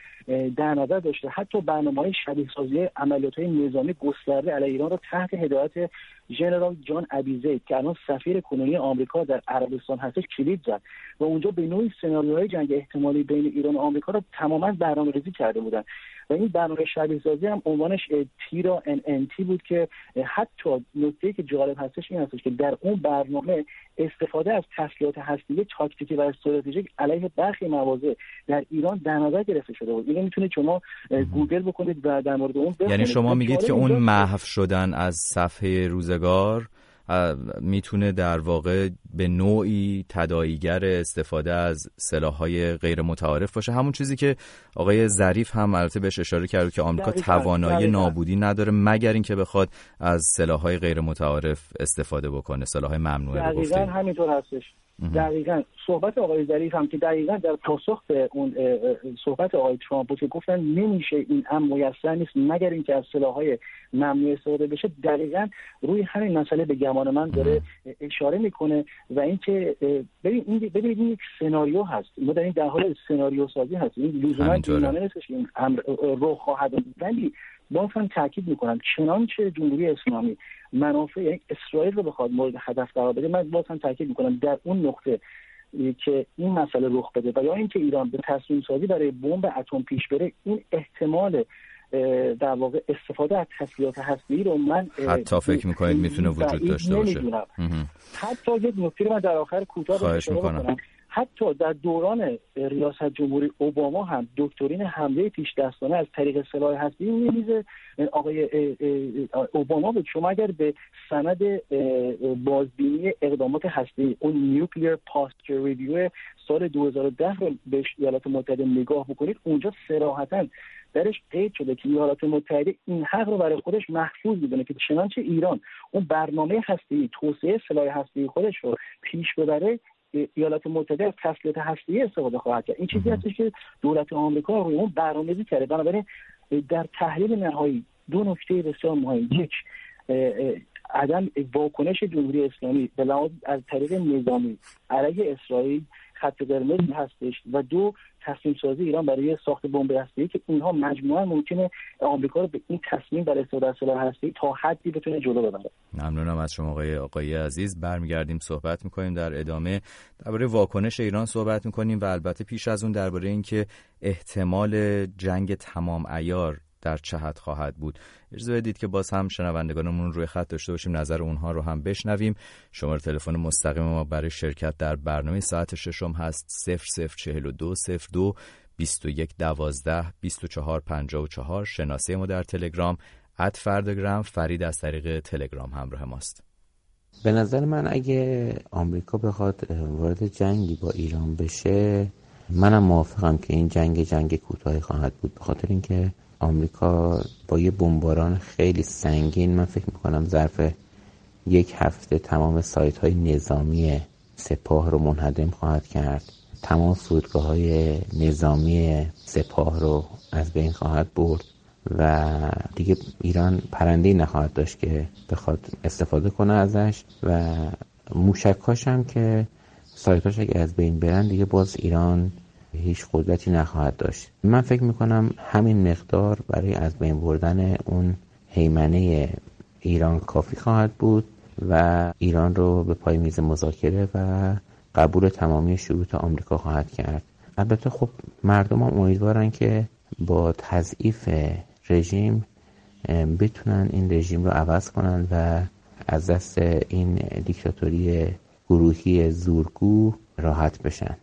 در نظر داشته. حتی برنامه های شبیه سازی عملیات نظامی گسترده علیه ایران رو تحت هدایت ژنرال جان ابیزید که الان سفیر کنونی آمریکا در عربستان هستش کلید زد و اونجا به نوعی سناریوهای جنگ احتمالی بین ایران و آمریکا رو تماما برنامه‌ریزی کرده بودن. و این برنامه شبیه سازی هم عنوانش تیرا ان ان تی بود که حتی نکته که جالب هستش این هستش که در اون برنامه استفاده از تسلیحات هسته‌ای تاکتیکی و استراتژیک علیه برخی مواضع در ایران در نظر گرفته شده بود. اینو می‌تونید شما گوگل بکنید و در مورد اون یعنی شما میگید که اون محو شدن از صفحه روزگار می‌تونه در واقع به نوعی تداییگر استفاده از سلاحهای غیر متعارف باشه. همون چیزی که آقای ظریف هم البته بهش اشاره کرد که آمریکا توانایی نابودی نداره مگر اینکه بخواد از سلاحهای غیر متعارف استفاده بکنه سلاحهای ممنوعه دقیقاً همینطور هستش. دقیقا. صحبت آقای ظریف هم که دقیقا در پاسخ به اون صحبت آقای ترامپ بود که گفتن نمیشه این ام میسر نیست مگر اینکه از سلاحهای ممنوع استفاده بشه. دقیقا روی همین مسئله به گمان من داره اشاره می‌کنه و اینکه ببین این ببینید این یک سناریو هست. ما در این در حال سناریو سازی هستیم. این لزوما نیستش این امر رخ خواهد ولی باز هم تاکید می‌کنم چنانچه جمهوری اسلامی منافع یعنی اسرائیل رو بخواد مورد هدف قرار بده من باز هم تاکید می‌کنم در اون نقطه که این مسئله رخ بده و یا اینکه ایران به تصمیم سازی برای بمب اتم پیش بره این احتمال در واقع استفاده از تسلیحات هستی رو من حتی فکر می‌کنید می‌تونه وجود داشته باشه. حتی یک نکته من در آخر کوتاه خواهش می‌کنم. حتی در دوران ریاست جمهوری اوباما هم دکترین حمله پیش دستانه از طریق سلاح هستی میریزه. آقای اوباما به شما اگر به سند بازبینی اقدامات هستی اون نیوکلیر پاستر ریویو سال 2010 رو به ایالات متحده نگاه بکنید اونجا صراحتا درش قید شده که ایالات متحده این حق رو برای خودش محفوظ می‌دونه که چنانچه ایران اون برنامه هستی توسعه سلاح هستی خودش رو پیش ببره ایالات متحده از تسلیحات هستی استفاده خواهد کرد. این چیزی هستش که دولت آمریکا روی اون برنامه‌ریزی کرده. بنابراین در تحلیل نهایی دو نکته بسیار مهم. یک عدم واکنش جمهوری اسلامی به از طریق نظامی علیه اسرائیل خط قرمز هستش و دو تصمیم سازی ایران برای ساخت بمب هسته‌ای که اینها مجموعا ممکنه آمریکا رو به این تصمیم برای استفاده از سلاح هسته‌ای تا حدی بتونه جلو ببره. ممنونم از شما آقای آقای عزیز. برمیگردیم صحبت می‌کنیم در ادامه. درباره واکنش ایران صحبت می‌کنیم و البته پیش از اون درباره اینکه احتمال جنگ تمام ایار در چه حد خواهد بود. اجازه بدید که باز هم شنوندگانمون روی خط داشته باشیم نظر اونها رو هم بشنویم. شماره تلفن مستقیم ما برای شرکت در برنامه ساعت ششم هست 0042 02 21 12 24 54 شناسه ما در تلگرام ات فردگرام فرید از طریق تلگرام همراه ماست. به نظر من اگه آمریکا بخواد وارد جنگی با ایران بشه منم موافقم که این جنگ جنگ کوتاهی خواهد بود به خاطر اینکه آمریکا با یه بمباران خیلی سنگین من فکر می‌کنم ظرف یک هفته تمام سایت های نظامی سپاه رو منهدم خواهد کرد. تمام فرودگاه های نظامی سپاه رو از بین خواهد برد و دیگه ایران پرنده نخواهد داشت که بخواد استفاده کنه ازش و موشکاش هم که سایتاش اگه از بین برن دیگه باز ایران هیچ قدرتی نخواهد داشت. من فکر می‌کنم همین مقدار برای از بین بردن اون حیمنه ایران کافی خواهد بود و ایران رو به پای میز مذاکره و قبول تمامی شروط آمریکا خواهد کرد. البته خب مردم هم امیدوارن که با تضعیف رژیم بتونن این رژیم رو عوض کنن و از دست این دیکتاتوری گروهی زورگو راحت بشن.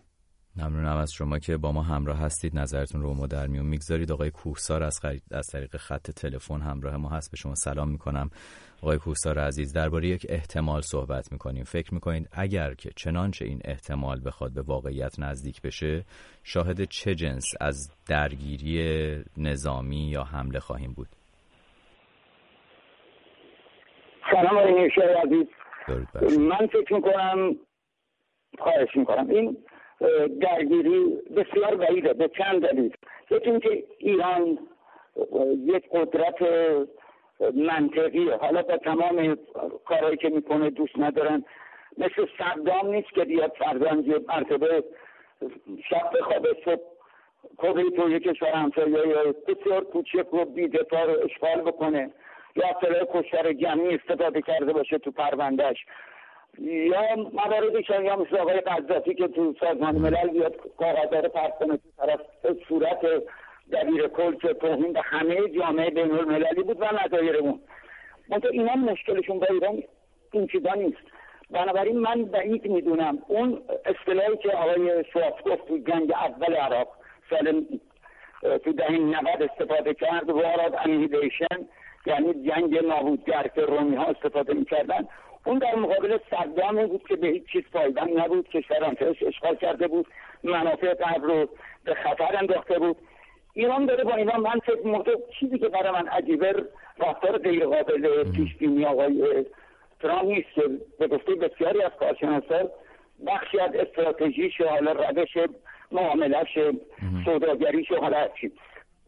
ممنونم از شما که با ما همراه هستید. نظرتون رو ما در میون می‌گذارید. آقای کوهسار از, از طریق خط تلفن همراه ما هست. به شما سلام می‌کنم. آقای کوهسار عزیز درباره یک احتمال صحبت می‌کنیم. فکر می‌کنید اگر که چنانچه این احتمال بخواد به واقعیت نزدیک بشه شاهد چه جنس از درگیری نظامی یا حمله خواهیم بود؟ سلام آقای عزیز. من فکر می‌کنم خواهش می‌کنم. این درگیری بسیار بعیده به چند دلیل؟ یکی اینکه ایران یک قدرت منطقی حالا با تمام کارهایی که می‌کنه دوست ندارن. مثل صدام نیست که بیاد فرزند یه مرتبه شب بخوابه صبح کویت و یک کشور همسایه بسیار کوچک و بیدفاع رو اشغال بکنه. یا اصلا کشتر جمعی استفاده کرده باشه تو پروندهش یا مواردی یا مثل آقای قذافی که تو سازمان ملل بیاد پرد کنه تو طرف صورت دبیر کل که توهین به همه جامعه بین المللی بود و نظایر اون منطقه اینا مشکلشون با ایران این چیزا نیست. بنابراین من بعید می‌دونم اون اصطلاحی که آقای سواس گفت تو جنگ اول عراق سال تو دهه 90 استفاده کرد وارد انیلیشن یعنی جنگ نابودگر که رومی ها استفاده می‌کردن اون در مقابل صدام بود که به هیچ چیز پایبند نبود کشور همسایش اشغال کرده بود منافع غرب رو به خطر انداخته بود. ایران داره با اینا من فکر موقع چیزی که برای من عجیبه رفتار غیر قابل پیش بینی آقای ترامپ نیست که به گفته بسیاری از کارشناسان بخشی از استراتژیش حالا روش معاملش سوداگریش حالا چی.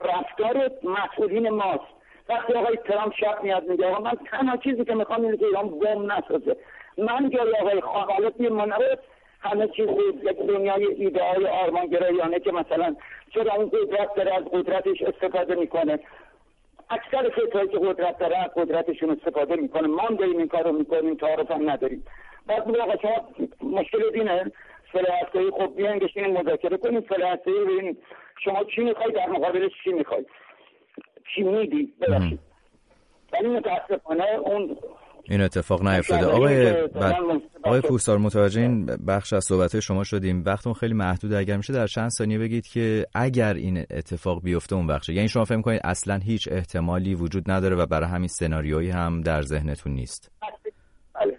رفتار مسئولین ماست. وقتی آقای ترامپ شب میاد میگه آقا من تنها چیزی که می‌خوام اینه که ایران بم نسازه. من جای آقای حالا منوت همه چیز یک دنیای ایده های آرمانگرایانه که مثلا چرا این قدرت داره از قدرتش استفاده می‌کنه. اکثر فکرهایی که قدرت داره از قدرتشون استفاده می‌کنه. ما داریم این کار رو می‌کنیم تعارف هم نداریم. بعد میگه آقا شما مشکل دینه. سلاح خب بیاین مذاکره کنیم. سلاح ببینیم شما چی می‌خوای؟ در مقابلش چی می‌خوای؟ چی میدی؟ ببخشید. ولی متاسفانه اون این اتفاق نیفتاده. آقای آقای کوسار متوجه این بخش از صحبت شما شدیم. وقتون خیلی محدود. اگر میشه در چند ثانیه بگید که اگر این اتفاق بیفته اون بخشه. یعنی شما فهم کنید اصلا هیچ احتمالی وجود نداره و برای همین سناریویی هم در ذهنتون نیست. بله.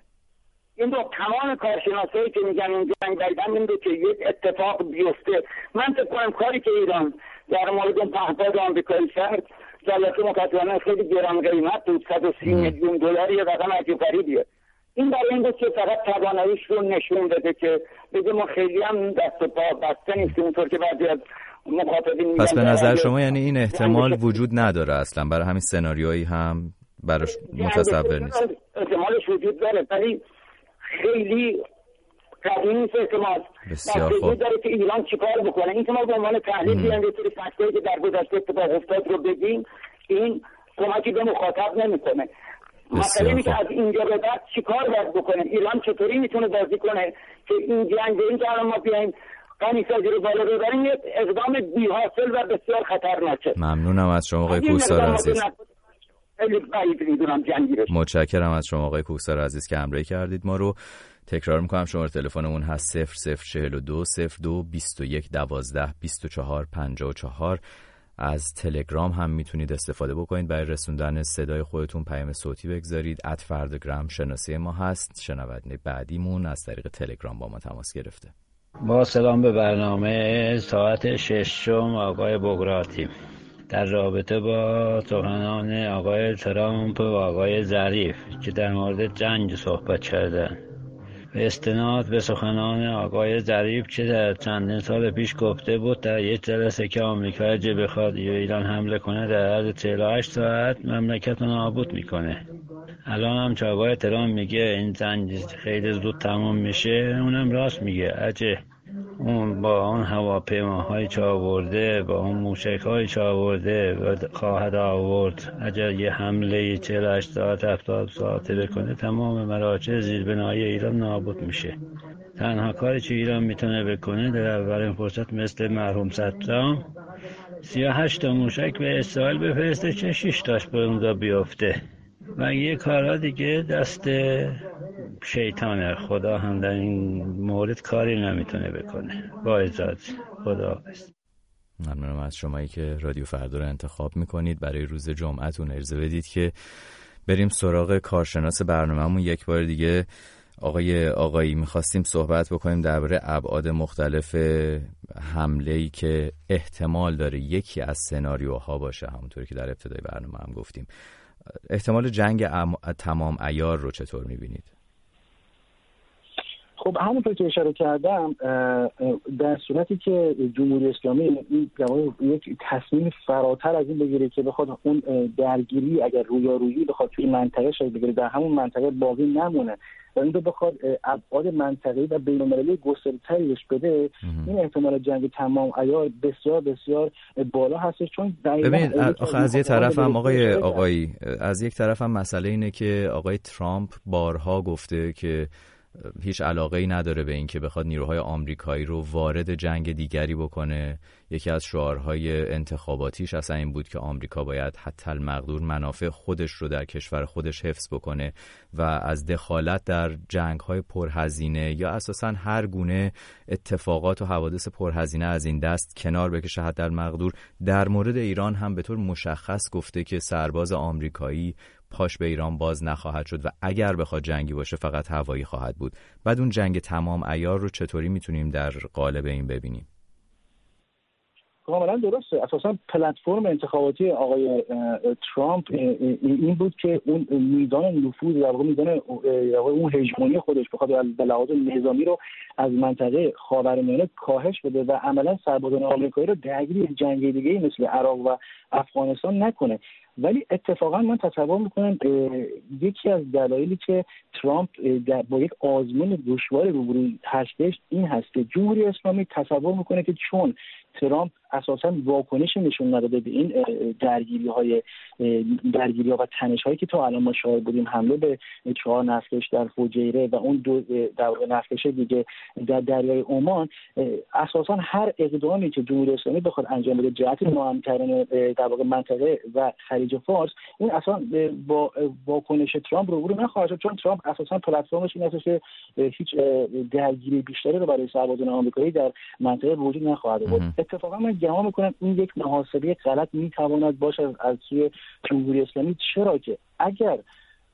این دو تمام کارشناسایی که میگن این جنگ این که یک اتفاق بیفته. من فکر کنم کاری که ایران در مورد پهپاد آمریکایی کرد جلسه متاسفانه خیلی گران قیمت بود 130 میلیون دلار یه رقم عجیب غریبیه این برای این بود که فقط تواناییش رو نشون بده که بگه ما خیلی هم دست و پا بسته نیستیم اونطور که بعضی از مخاطبین پس به نظر شما یعنی این احتمال وجود نداره اصلا؟ برای همین سناریویی هم براش متصور نیست. احتمالش وجود داره ولی خیلی قدیم نیست اعتماد بسیار خوب. داره که ایران چیکار بکنه؟ این که ما به عنوان تحلیل بیایم یه سری فکتایی که در گذشته اتفاق افتاد رو بگیم این کمکی به مخاطب نمی‌کنه. مسئله اینه که از اینجا به بعد چیکار باید بکنه؟ ایران چطوری می‌تونه بازی کنه که این جنگ این که ما بیایم غنیسازی رو بالا ببریم یک اقدام بی حاصل و بسیار خطرناکه ممنونم از شما آقای کوسار عزیز. متشکرم از شما آقای کوسار عزیز که همراهی کردید ما رو. تکرار می‌کنم شماره تلفنمون هست 0042 02 21 12 24 54 از تلگرام هم می‌تونید استفاده بکنید. برای رسوندن صدای خودتون پیام صوتی بگذارید. ات فردگرام شناسی ما هست. شنونده بعدیمون از طریق تلگرام با ما تماس گرفته. با سلام به برنامه ساعت ششم آقای بگراتی در رابطه با سخنان آقای ترامپ و آقای ظریف که در مورد جنگ صحبت کردن. به استناد به سخنان آقای ظریف که در چندین سال پیش گفته بود در یک جلسه که آمریکا اگه بخواد ایران حمله کنه در عرض 48 ساعت مملکت رو نابود می‌کنه. الان هم که آقای ترامپ میگه این جنگ خیلی زود تمام میشه اونم راست میگه. اگه اون با اون هواپیماهای چه آورده با اون موشک های چه آورده و خواهد آورد. اگر یه حمله 48 ساعت 70 ساعته بکنه تمام مراجع زیربنای ایران نابود میشه. تنها کاری که ایران می‌تونه بکنه در اولین فرصت مثل مرحوم صدام 38 تا موشک به اسرائیل بفرسته که 6 تاش به اونجا بیفته. و یه کارا دیگه دست شیطانه. خدا هم در این مورد کاری نمی‌تونه بکنه. با اجازه خدا حافظ. ممنونم از شمایی که رادیو فردا رو انتخاب می‌کنید. برای روز جمعتون ارزه بدید که بریم سراغ کارشناس برنامهمون. یک بار دیگه آقای آقایی می‌خواستیم صحبت بکنیم درباره ابعاد مختلف حمله ای که احتمال داره یکی از سناریوها باشه. همونطوری که در ابتدای برنامه هم گفتیم. احتمال جنگ تمام ایار رو چطور می‌بینید؟ خب همونطور که اشاره کردم در صورتی که جمهوری اسلامی این یک تصمیم فراتر از این بگیره که بخواد اون درگیری اگر رویارویی بخواد توی منطقه شاید بگیره در همون منطقه باقی نمونه و این رو بخواد ابعاد منطقه‌ای و بین‌المللی گسترده‌تری بده این احتمال جنگ تمام عیار بسیار بسیار بالا هستش. چون ببینید از یه طرف هم آقای آقایی از یک طرف هم مسئله اینه که آقای ترامپ بارها گفته که هیچ علاقه ای نداره به اینکه بخواد نیروهای آمریکایی رو وارد جنگ دیگری بکنه. یکی از شعارهای انتخاباتیش اصلا این بود که آمریکا باید حتی المقدور منافع خودش رو در کشور خودش حفظ بکنه و از دخالت در جنگ های پرهزینه یا اساسا هر گونه اتفاقات و حوادث پرهزینه از این دست کنار بکشه. حتی المقدور در مورد ایران هم به طور مشخص گفته که سرباز آمریکایی پاش به ایران باز نخواهد شد و اگر بخواد جنگی باشه فقط هوایی خواهد بود. بعد اون جنگ تمام ایار رو چطوری می‌تونیم در قالب این ببینیم؟ کاملا درسته. اساسا پلتفرم انتخاباتی آقای ترامپ این بود که اون میزان نفوذ در واقع میزان اون هژمونی خودش بخواد به لحاظ نظامی رو از منطقه خاورمیانه کاهش بده و عملا سربازان آمریکایی رو درگیر جنگ دیگه مثل عراق و افغانستان نکنه. ولی اتفاقا من تصور می‌کنم یکی از دلایلی که ترامپ با یک آزمون دشوار روبروی هستش این هست که جمهوری اسلامی تصور می‌کنه که چون ترامپ اساسا واکنش نشون نداده به این درگیری های درگیری ها و تنش هایی که تا الان ما شاهد بودیم. حمله به چهار نفتکش در فوجیره و اون دو در نفتکش دیگه در دریای عمان اساسا هر اقدامی که جمهوری اسلامی بخواد انجام بده جهت کردن در واقع منطقه و خلیج فارس این اصلا با واکنش ترامپ روبرو نخواهد شد چون ترامپ اساسا پلتفرمش این است که هیچ درگیری بیشتری رو برای سربازان آمریکایی در منطقه وجود نخواهد بود. اتفاقا من گمان می‌کنم این یک محاسبه غلط می‌تواند باشه از سوی جمهوری اسلامی. چرا که اگر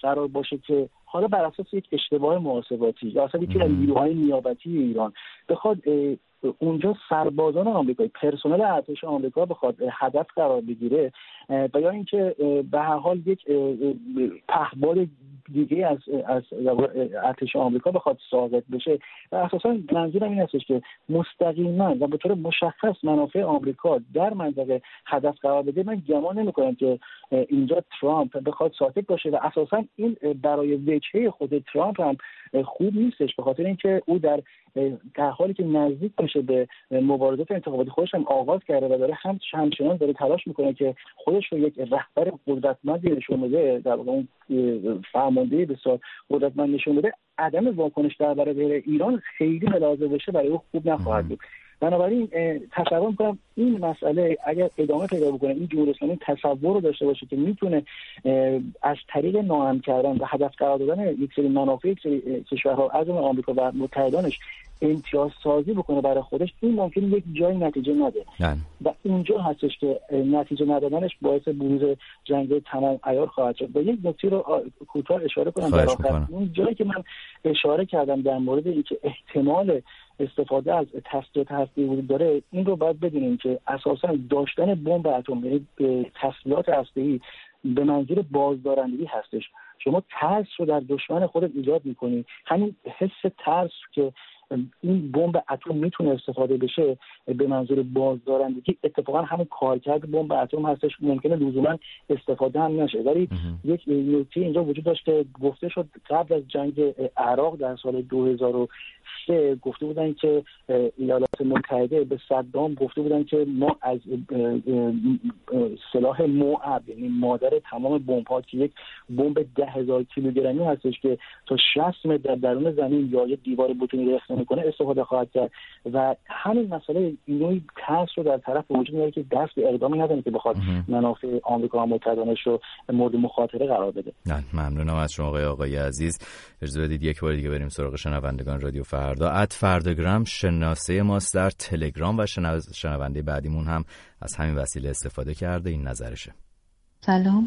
قرار باشه که حالا بر اساس یک اشتباه محاسباتی یا اصلا یکی از نیروهای نیابتی ایران بخواد اونجا سربازان آمریکایی پرسنل ارتش آمریکا بخواد هدف قرار بگیره و یا اینکه به هر حال یک پهباد دیگه از از ارتش آمریکا بخواد ساقط بشه. و اساسا منظورم این هستش که مستقیما و به طور مشخص منافع آمریکا در منطقه هدف قرار بده. من گمان نمی‌کنم که اینجا ترامپ بخواد ساکت باشه و اساسا این برای وجهه خود ترامپ هم خوب نیستش به خاطر اینکه او در در حالی که نزدیک میشه به مبارزات انتخاباتی خودش هم آغاز کرده و داره هم همچنان داره تلاش می‌کنه که خودش رو یک رهبر قدرتمندی نشون بده در واقع اون فرمانده بسیار قدرتمند نشون بده. عدم واکنش در برابر ایران خیلی ملاحظه بشه برای او خوب نخواهد بود. بنابراین تصور می‌کنم این مسئله اگر ادامه پیدا بکنه این جمهوری اسلامی تصور رو داشته باشه که می‌تونه از طریق ناهم کردن و هدف قرار دادن یک سری منافع یک سری کشورها از آمریکا و متحدانش امتیاز سازی بکنه برای خودش این ممکنه یک جای نتیجه نده. نه. و اینجا هستش که نتیجه ندادنش باعث بروز جنگ تمام عیار خواهد شد. و یک نکته رو کوتاه اشاره کنم در آخر. اون جایی که من اشاره کردم در مورد اینکه احتمال استفاده از تسلیحات هستی وجود داره این رو باید بدونیم که اساسا داشتن بمب اتم یعنی تسلیحات هسته‌ای به منظور بازدارندگی هستش. شما ترس رو در دشمن خودت ایجاد می‌کنی. همین حس ترس که این بمب اتم می‌تونه استفاده بشه به منظور بازدارندگی. اتفاقا همون کارکرد بمب اتم هستش ممکنه لزوما استفاده هم نشه. ولی یک نکته اینجا وجود داشت که گفته شد قبل از جنگ عراق در سال 2000 سه گفته بودن که ایالات متحده به صدام گفته بودن که ما از سلاح موعب یعنی مادر تمام بمب ها که یک بمب ده هزار کیلوگرمی هستش که تا 60 متر در درون زمین یا یک دیوار بتونی رخ می‌کنه استفاده خواهد کرد. و همین مسئله نوعی ترس رو در طرف وجود میاره که دست به اقدامی نداره که بخواد منافع آمریکا و متحدانش رو مورد مخاطره قرار بده. ممنونم از شما آقای آقای عزیز. اجازه بدید یک بار دیگه بریم سراغ شنوندگان رادیو فردا. ات فردگرام شناسه ماست در تلگرام و شنونده بعدیمون هم از همین وسیله استفاده کرده این نظرشه. سلام.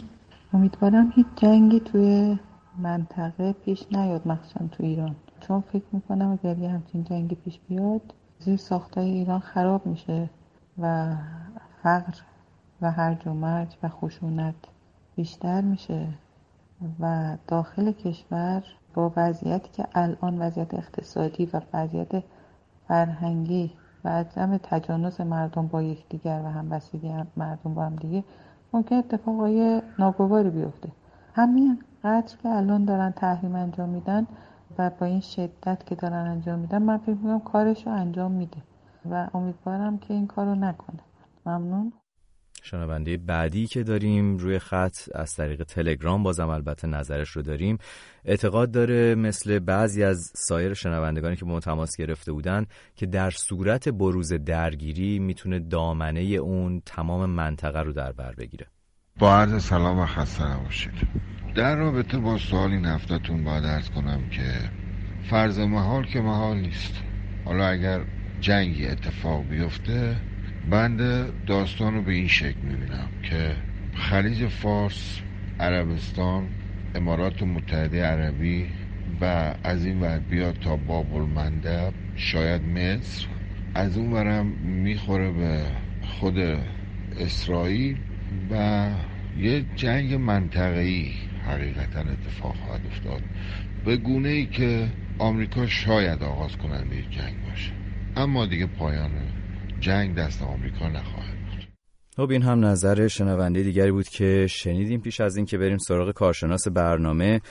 امیدوارم هیچ جنگی توی منطقه پیش نیاد مخصوصا تو ایران. چون فکر می‌کنم اگر یه همچین جنگی پیش بیاد زیر ساختای ایران خراب میشه و فقر و هرج و مرج و خشونت بیشتر میشه و داخل کشور وضعیتی که الان وضعیت اقتصادی و وضعیت فرهنگی و عدم تجانس مردم با یکدیگر و همبستگی مردم با هم دیگه ممکن اتفاقای ناگواری بیفته. همین قدر که الان دارن تحریم انجام میدن و با این شدت که دارن انجام میدن من فکر می‌کنم کارش رو انجام میده و امیدوارم که این کار رو نکنه. ممنون. شنونده بعدی که داریم روی خط از طریق تلگرام بازم البته نظرش رو داریم. اعتقاد داره مثل بعضی از سایر شنوندگانی که با تماس گرفته بودن که در صورت بروز درگیری می‌تونه دامنه اون تمام منطقه رو در بر بگیره. با عرض سلام و خسته نباشید. در رابطه با سوالی نفتتون باید ارز کنم که فرض محال که محال نیست. حالا اگر جنگی اتفاق بیفته بنده داستان رو به این شکل می‌بینم که خلیج فارس عربستان امارات متحده عربی و از این ور بیاد تا باب المندب شاید مصر. از اون ورم می‌خوره به خود اسرائیل و یه جنگ منطقه‌ای حقیقتا اتفاق خواهد افتاد. به گونه ای که آمریکا شاید آغاز کننده جنگ باشه. اما دیگه پایان جنگ دست آمریکا نخواهد بود. خب این هم نظر شنونده دیگری بود که شنیدیم پیش از اینکه بریم سراغ کارشناس برنامه.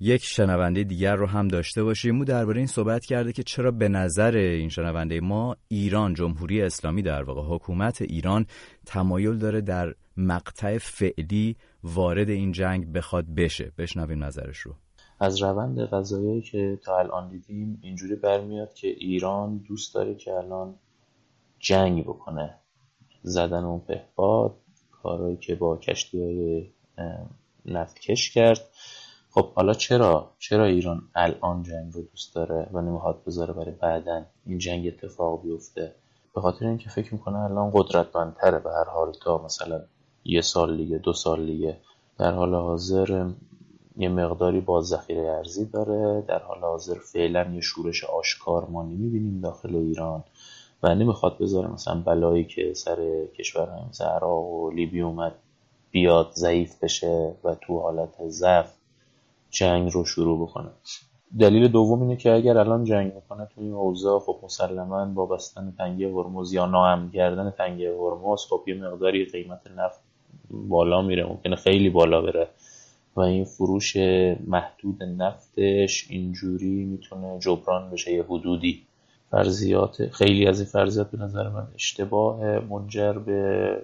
یک شنونده دیگر رو هم داشته باشیم. او درباره این صحبت کرده که چرا به نظر این شنونده ما ایران جمهوری اسلامی در واقع حکومت ایران تمایل داره در مقطع فعلی وارد این جنگ بخواد بشه. بشنویم نظرش رو. از روند قضایی که تا الان دیدیم اینجوری برمیاد که ایران دوست داره که الان جنگ بکنه. زدن اون پهپاد کارهایی که با کشتی های نفتکش کرد. خب حالا چرا؟ چرا ایران الان جنگ رو دوست داره و نمی‌خواد بذاره برای بعدا این جنگ اتفاق بیفته؟ به خاطر اینکه فکر می‌کنه الان قدرتمندتره به هر حال تا مثلا یه سال دیگه دو سال دیگه. در حال حاضر یه مقداری با ذخیره ارزی داره. در حال حاضر فعلا یه شورش آشکار ما نمی‌بینیم داخل ایران. و نمی‌خواد بذاره مثلا بلایی که سر کشورهای مثل عراق و لیبی اومد بیاد ضعیف بشه و تو حالت ضعف جنگ رو شروع بکنه. دلیل دوم اینه که اگر الان جنگ می‌کنه تو این اوضاع خب مسلما با بستن تنگه هرمز یا ناهم کردن تنگه هرمز خب یه مقداری قیمت نفت بالا میره ممکنه خیلی بالا بره و این فروش محدود نفتش اینجوری می‌تونه جبران بشه یه حدودی. فرضیات خیلی از این فرضیات به نظر من اشتباه منجر به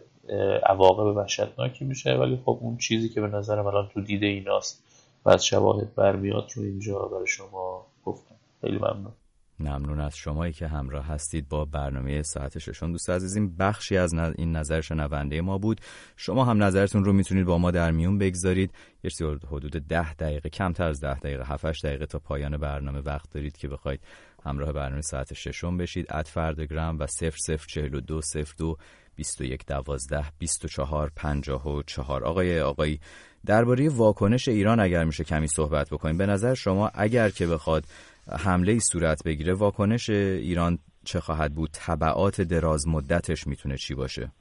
عواقب وحشتناکی میشه. ولی خب اون چیزی که به نظر الان تو دیده ایناست و از شواهد برمیاد رو اینجا برای شما گفتم. خیلی ممنون. ممنون از شمایی که همراه هستید با برنامه ساعت ششون دوست عزیزیم بخشی از این نظر شنونده ما بود. شما هم نظرتون رو می‌تونید با ما در میون بگذارید. یه حدود ده دقیقه کمتر از ده دقیقه 7 دقیقه تا پایان برنامه وقت دارید که بخواید همراه برنامه ساعت ششم بشید. اد فردگرام و 0042 02 21 12 24 54 آقای آقایی درباره واکنش ایران اگر میشه کمی صحبت بکنیم. به نظر شما اگر که بخواد حمله ای صورت بگیره واکنش ایران چه خواهد بود؟ تبعات دراز مدتش می‌تونه چی باشه؟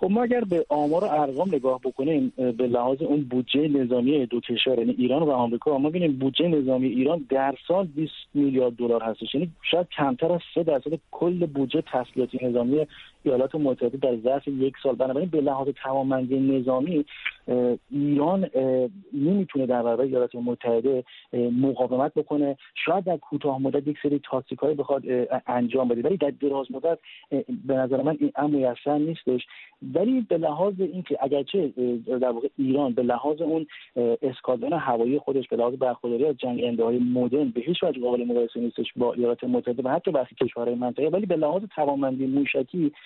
خب ما اگر به آمار و ارقام نگاه بکنیم به لحاظ اون بودجه نظامی دو کشور یعنی ایران و آمریکا ما ببینیم بودجه نظامی ایران در سال 20 میلیارد دلار هستش. یعنی شاید کمتر از 3 درصد کل بودجه تسلیحاتی نظامی ایالات متحده در ظرف یک سال بنابراین به لحاظ توانمندی نظامی ایران نمی‌تونه در برابر ایالات متحده مقاومت بکنه. شاید در کوتاه مدت یک سری تاکتیک های بخواد انجام بده. ولی در دراز مدت به نظر من این امر میسر نیستش. ولی به لحاظ اینکه اگرچه در واقع ایران به لحاظ اون اسکادران هوایی خودش به لحاظ برخورداری از جنگ های مدرن به هیچ وجه قابل مقایسه نیستش با ایالات متحده و حتی برخی کشورهای منطقه. ولی به لحاظ توانمندی موشکی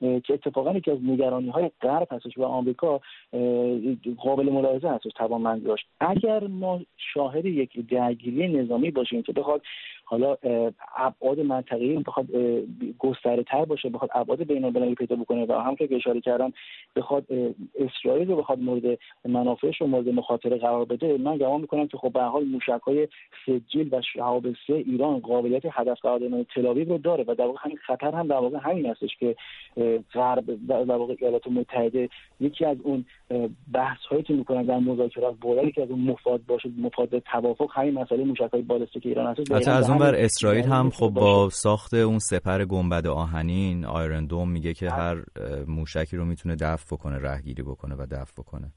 که اتفاقا یکی از نگرانی های غرب هستش و آمریکا قابل ملاحظه هستش توانمندی داشت اگر ما شاهد یک درگیری نظامی باشیم که بخواد حالا ابعاد منطقی بخواد گستره تر باشه بخواد ابعاد بین المللی پیدا بکنه و هم که اشاره کردم بخواد اسرائیل رو بخواد مورد منافعش رو مورد مخاطره قرار بده من گمان می‌کنم که خب به حال موشک های سجیل و شهاب سه ایران قابلیت هدف قرار دادن تلاویو رو داره و در واقع همین خطر هم در واقع همین هستش که غرب در واقع ایالات متحده یکی از اون بحث هایی که می‌کنن در مذاکرات باید که از اون مفاد باشه مفاد توافق همین مسئله موشک های بالستیک ایران هست اون بر اسرائیل هم خب با ساخت اون سپر گنبد آهنین آیرن دوم میگه که هر موشکی رو می‌تونه دفع بکنه رهگیری بکنه و دفع بکنه.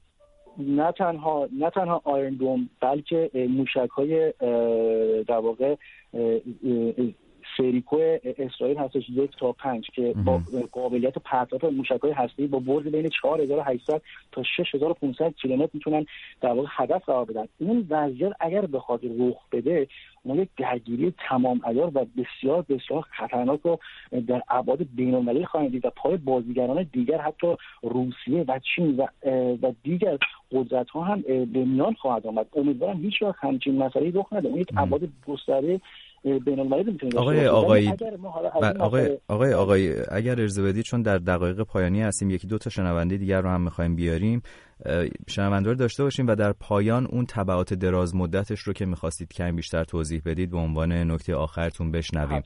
نه تنها نه تنها آیرن دوم بلکه موشک های در واقع سریکو اسرائیل هستش یک تا پنج که با قابلیت پرتاب موشک های هستی با برد بین 4800 تا 6500 کیلومتر می‌تونن در واقع هدف قرار بدن. این وضعیت اگر بخواد رخ بده ما یک درگیری تمام ایار و بسیار بسیار خطرناک رو در ابعاد بین خواهیم دید و پای بازیگران دیگر حتی روسیه و چین و, و دیگر قدرت ها هم به میان خواهد آمد. امیدوارم هیچ وقت همچین مسئله رخ نده. اون یک ابعاد گسترده آقای آقای آقای آقای آقای اگر ارزه بدید چون در دقایق پایانی هستیم یکی دو تا شنونده دیگر رو هم می‌خوایم بیاریم شنونده رو داشته باشیم و در پایان اون تبعات دراز مدتش رو که می‌خواستید کمی بیشتر توضیح بدید به عنوان نکته آخرتون بشنویم.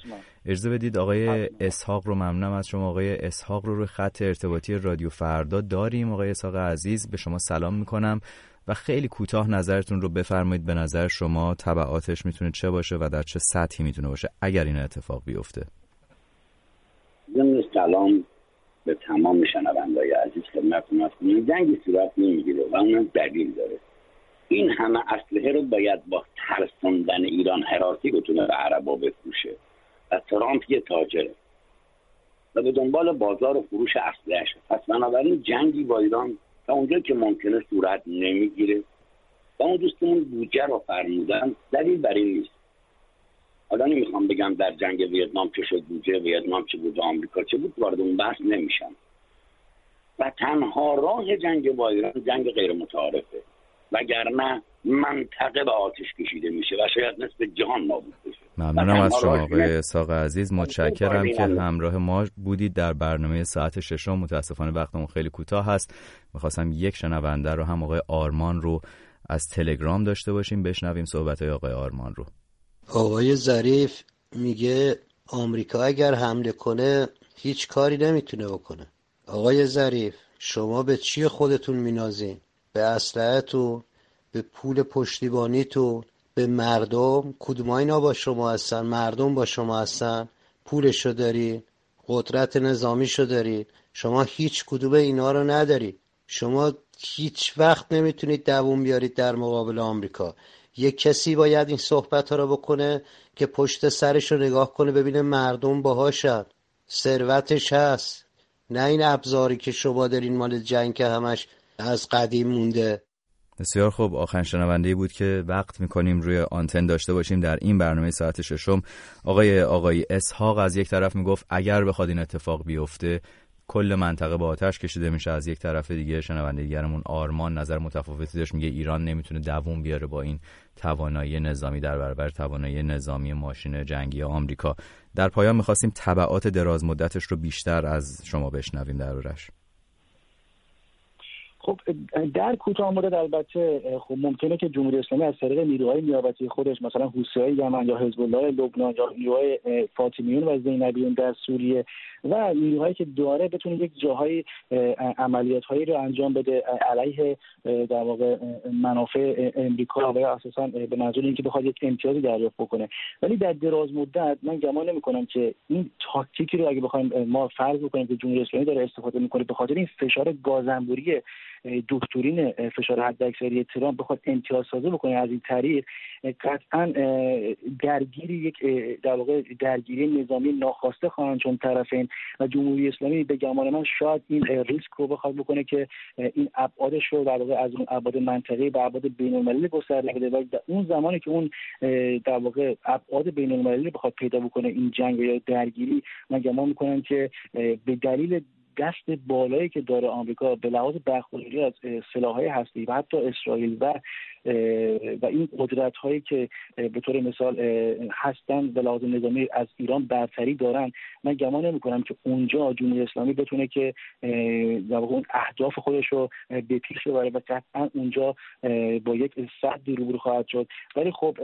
ارزه بدید آقای اسحاق رو ممنونم از شما. آقای اسحاق رو روی خط ارتباطی رادیو فردا داریم. آقای اسحاق عزیز به شما سلام می‌کنم. و خیلی کوتاه نظرتون رو بفرمایید. به نظر شما تبعاتش می‌تونه چه باشه و در چه سطحی می‌تونه باشه اگر این اتفاق بیفته؟ ضمن سلام به تمام شنوندای عزیز خدمتتون هست جنگی صورت نمی‌گیره و اونم دلیل داره. این همه اسلحه رو باید با ترساندن ایران حراسی بتونه به عربا بفروشه. و ترامپ یه تاجره و به دنبال بازار و فروش اسلحهش. پس بنابراین جنگی با ایران تا اونجا که ممکنه صورت نمی‌گیره. و اون دوستمون بودجه رو فرمودن دلیل بر این نیست. حالا نمی‌خوام بگم در جنگ ویتنام چه شد بودجه ویتنام چه بود آمریکا چه بود وارد اون بحث نمیشم. و تنها راه جنگ با ایران جنگ غیر متعارفه وگرنه منطقه به آتش کشیده میشه و شاید نصف جهان نابود بشه. ممنونم از شما آقای ساق عزیز. متشکرم که همراه ما بودید در برنامه ساعت ششم. متاسفانه وقتمون خیلی کوتاه هست. می‌خواستم یک شنونده رو هم آقای آرمان رو از تلگرام داشته باشیم بشنویم صحبت های آقای آرمان رو. آقای ظریف میگه آمریکا اگر حمله کنه هیچ کاری نمی‌تونه بکنه. آقای ظریف شما به چی خودتون مینازین؟ به اسلحهتون؟ به پول پشتیبانیتون؟ به مردم کدوم اینا با شما هستن؟ مردم با شما هستن؟ پولشو دارین؟ قدرت نظامیشو دارین؟ شما هیچ کدوم اینا رو ندارید شما هیچ وقت نمی‌تونید دووم بیارید در مقابل آمریکا. یک کسی باید این صحبت ها رو بکنه که پشت سرش رو نگاه کنه ببینه مردم باهاشن. ثروتش هست. نه این ابزاری که شما دارین مال جنگ که همش از قدیم مونده. بسیار خوب. آخرین شنونده بود که وقت می‌کنیم روی آنتن داشته باشیم در این برنامه ساعت ششم. آقای آقای اسحاق از یک طرف می‌گفت اگر بخواد این اتفاق بیفته کل منطقه با آتش کشیده میشه. از یک طرف دیگه شنونده دیگرمون آرمان نظر متفاوتی داشت. میگه ایران نمی‌تونه دووم بیاره با این توانایی نظامی در برابر توانایی نظامی ماشین جنگی آمریکا. در پایان می‌خواستیم طبعات دراز مدتش رو بیشتر از شما بشنویم دربارش خب در کوتاه مدت البته خب ممکنه که جمهوری اسلامی از طریق نیروهای نیابتی خودش مثلا حوثی‌های یمن یا حزب الله لبنان یا نیروهای فاطمیون و زینبیون در سوریه و نیروهایی که داره بتونه یک جاهای عملیات هایی رو انجام بده علیه در واقع منافع امریکا و اساسا به منظور اینکه بخواد یک امتیازی دریافت بکنه. ولی در دراز مدت من گمان نمی‌کنم که این تاکتیکی رو اگه بخوایم ما فرض بکنیم که جمهوری اسلامی داره استفاده می‌کنه به خاطر این فشار گازنبوری دکترین فشار حداکثری ترامپ بخواد امتیاز سازی بکنه. از این طریق قطعا درگیری یک در واقع درگیری نظامی ناخواسته خواهند چون طرفین و جمهوری اسلامی به گمان من شاید این ریسک رو بخواد بکنه که این ابعادش رو در واقع از اون ابعاد منطقه به ابعاد بین المللی گسترده بده و اون زمانی که اون در واقع ابعاد بین المللی بخواد پیدا بکنه این جنگ یا درگیری من گمان می‌کنم که به دلیل دست بالایی که داره آمریکا به لحاظ برخورداری از سلاحهای هستی و حتی اسرائیل و و این قدرت هایی که به طور مثال هستند به لحاظ نظامی از ایران برتری دارن. من گمان نمی کنم که اونجا جمهوری اسلامی بتونه که در اون اهداف خودش رو به پیش ببره و قطعا اونجا با یک صد روبرو خواهد شد. ولی خب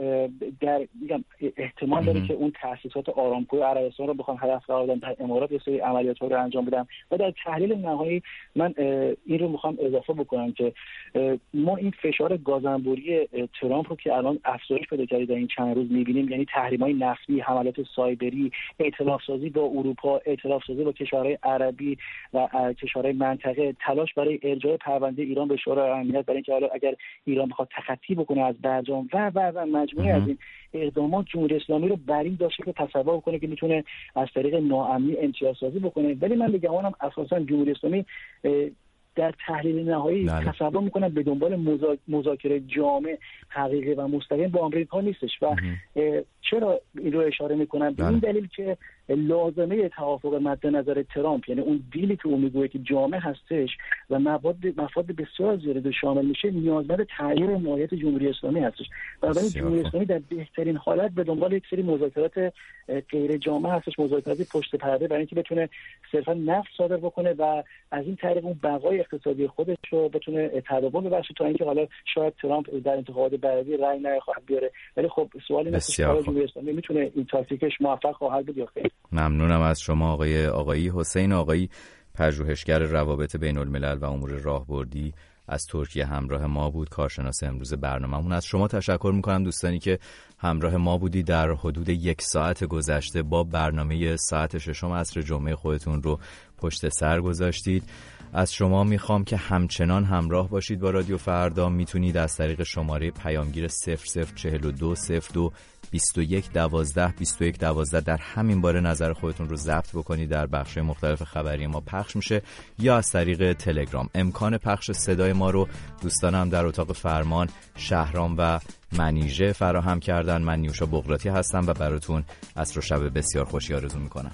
در میگم احتمال داره که اون تاسیسات آرامکو عربستان رو بخوام هدف قرار بدن در امارات یه سری عملیات رو انجام بدم و در تحلیل نهایی من این رو می‌خوام اضافه بکنم که ما این فشار گازنبوری ترامپ رو که الان افزایش پیدا کرده در این چند روز می‌بینیم یعنی تحریم های نفتی حملات سایبری اعتلاف سازی با اروپا اعتلاف سازی با کشورهای عربی و کشورهای منطقه تلاش برای ارجاع پرونده ایران به شورای امنیت برای اینکه حالا اگر ایران بخواد تخطی بکنه از برجام و و و مجموعه از این اقدامات جمهوری اسلامی رو بر این داشته که تصور بکنه که می‌تونه از طریق ناامنی امتیاز سازی بکنه. ولی من به گمانم اساسا جمهوری اسلامی در تحلیل نهایی بله. تصور می‌کنم به دنبال مذاکره جامع حقیقی و مستقیم با آمریکا نیستش و چرا این رو اشاره می‌کنم به این بله. دلیل که لازمه توافق مد نظر ترامپ یعنی اون دیلی که اون میگوه که جامع هستش و مواد مفاد بسیار زیاده شامل میشه نیازمند تغییر ماهیت جمهوری اسلامی هستش. بنابراین جمهوری اسلامی در بهترین حالت به دنبال یک سری مذاکرات غیر جامع هستش مذاکرات پشت پرده برای اینکه بتونه صرفا نفت صادر بکنه و از این طریق اون بقای اقتصادی خودش رو بتونه تداوم ببخشه تا اینکه حالا شاید ترامپ در انتخابات بعدی رأی نخواهد بیاره. ولی خب سوالی نیست که جمهوری اسلامی می‌تونه این تاکتیکش موفق خواهد بود یا خیر؟ ممنونم از شما آقای آقایی. حسین آقایی پژوهشگر روابط بین الملل و امور راهبردی از ترکیه همراه ما بود کارشناس امروز برنامهمون. از شما تشکر می‌کنم دوستانی که همراه ما بودی در حدود یک ساعت گذشته با برنامه ساعت ششم عصر جمعه خودتون رو پشت سر گذاشتید. از شما می‌خوام که همچنان همراه باشید با رادیو فردا. می‌تونید از طریق شماره پیامگیر 004202 21 12 21 12 در همین باره نظر خودتون رو ضبط بکنید در بخش مختلف خبری ما پخش میشه یا از طریق تلگرام. امکان پخش صدای ما رو دوستانم در اتاق فرمان شهرام و منیژه فراهم کردن. من نیوشا بغراتی هستم و براتون از رو شب بسیار خوشی آرزو می‌کنم.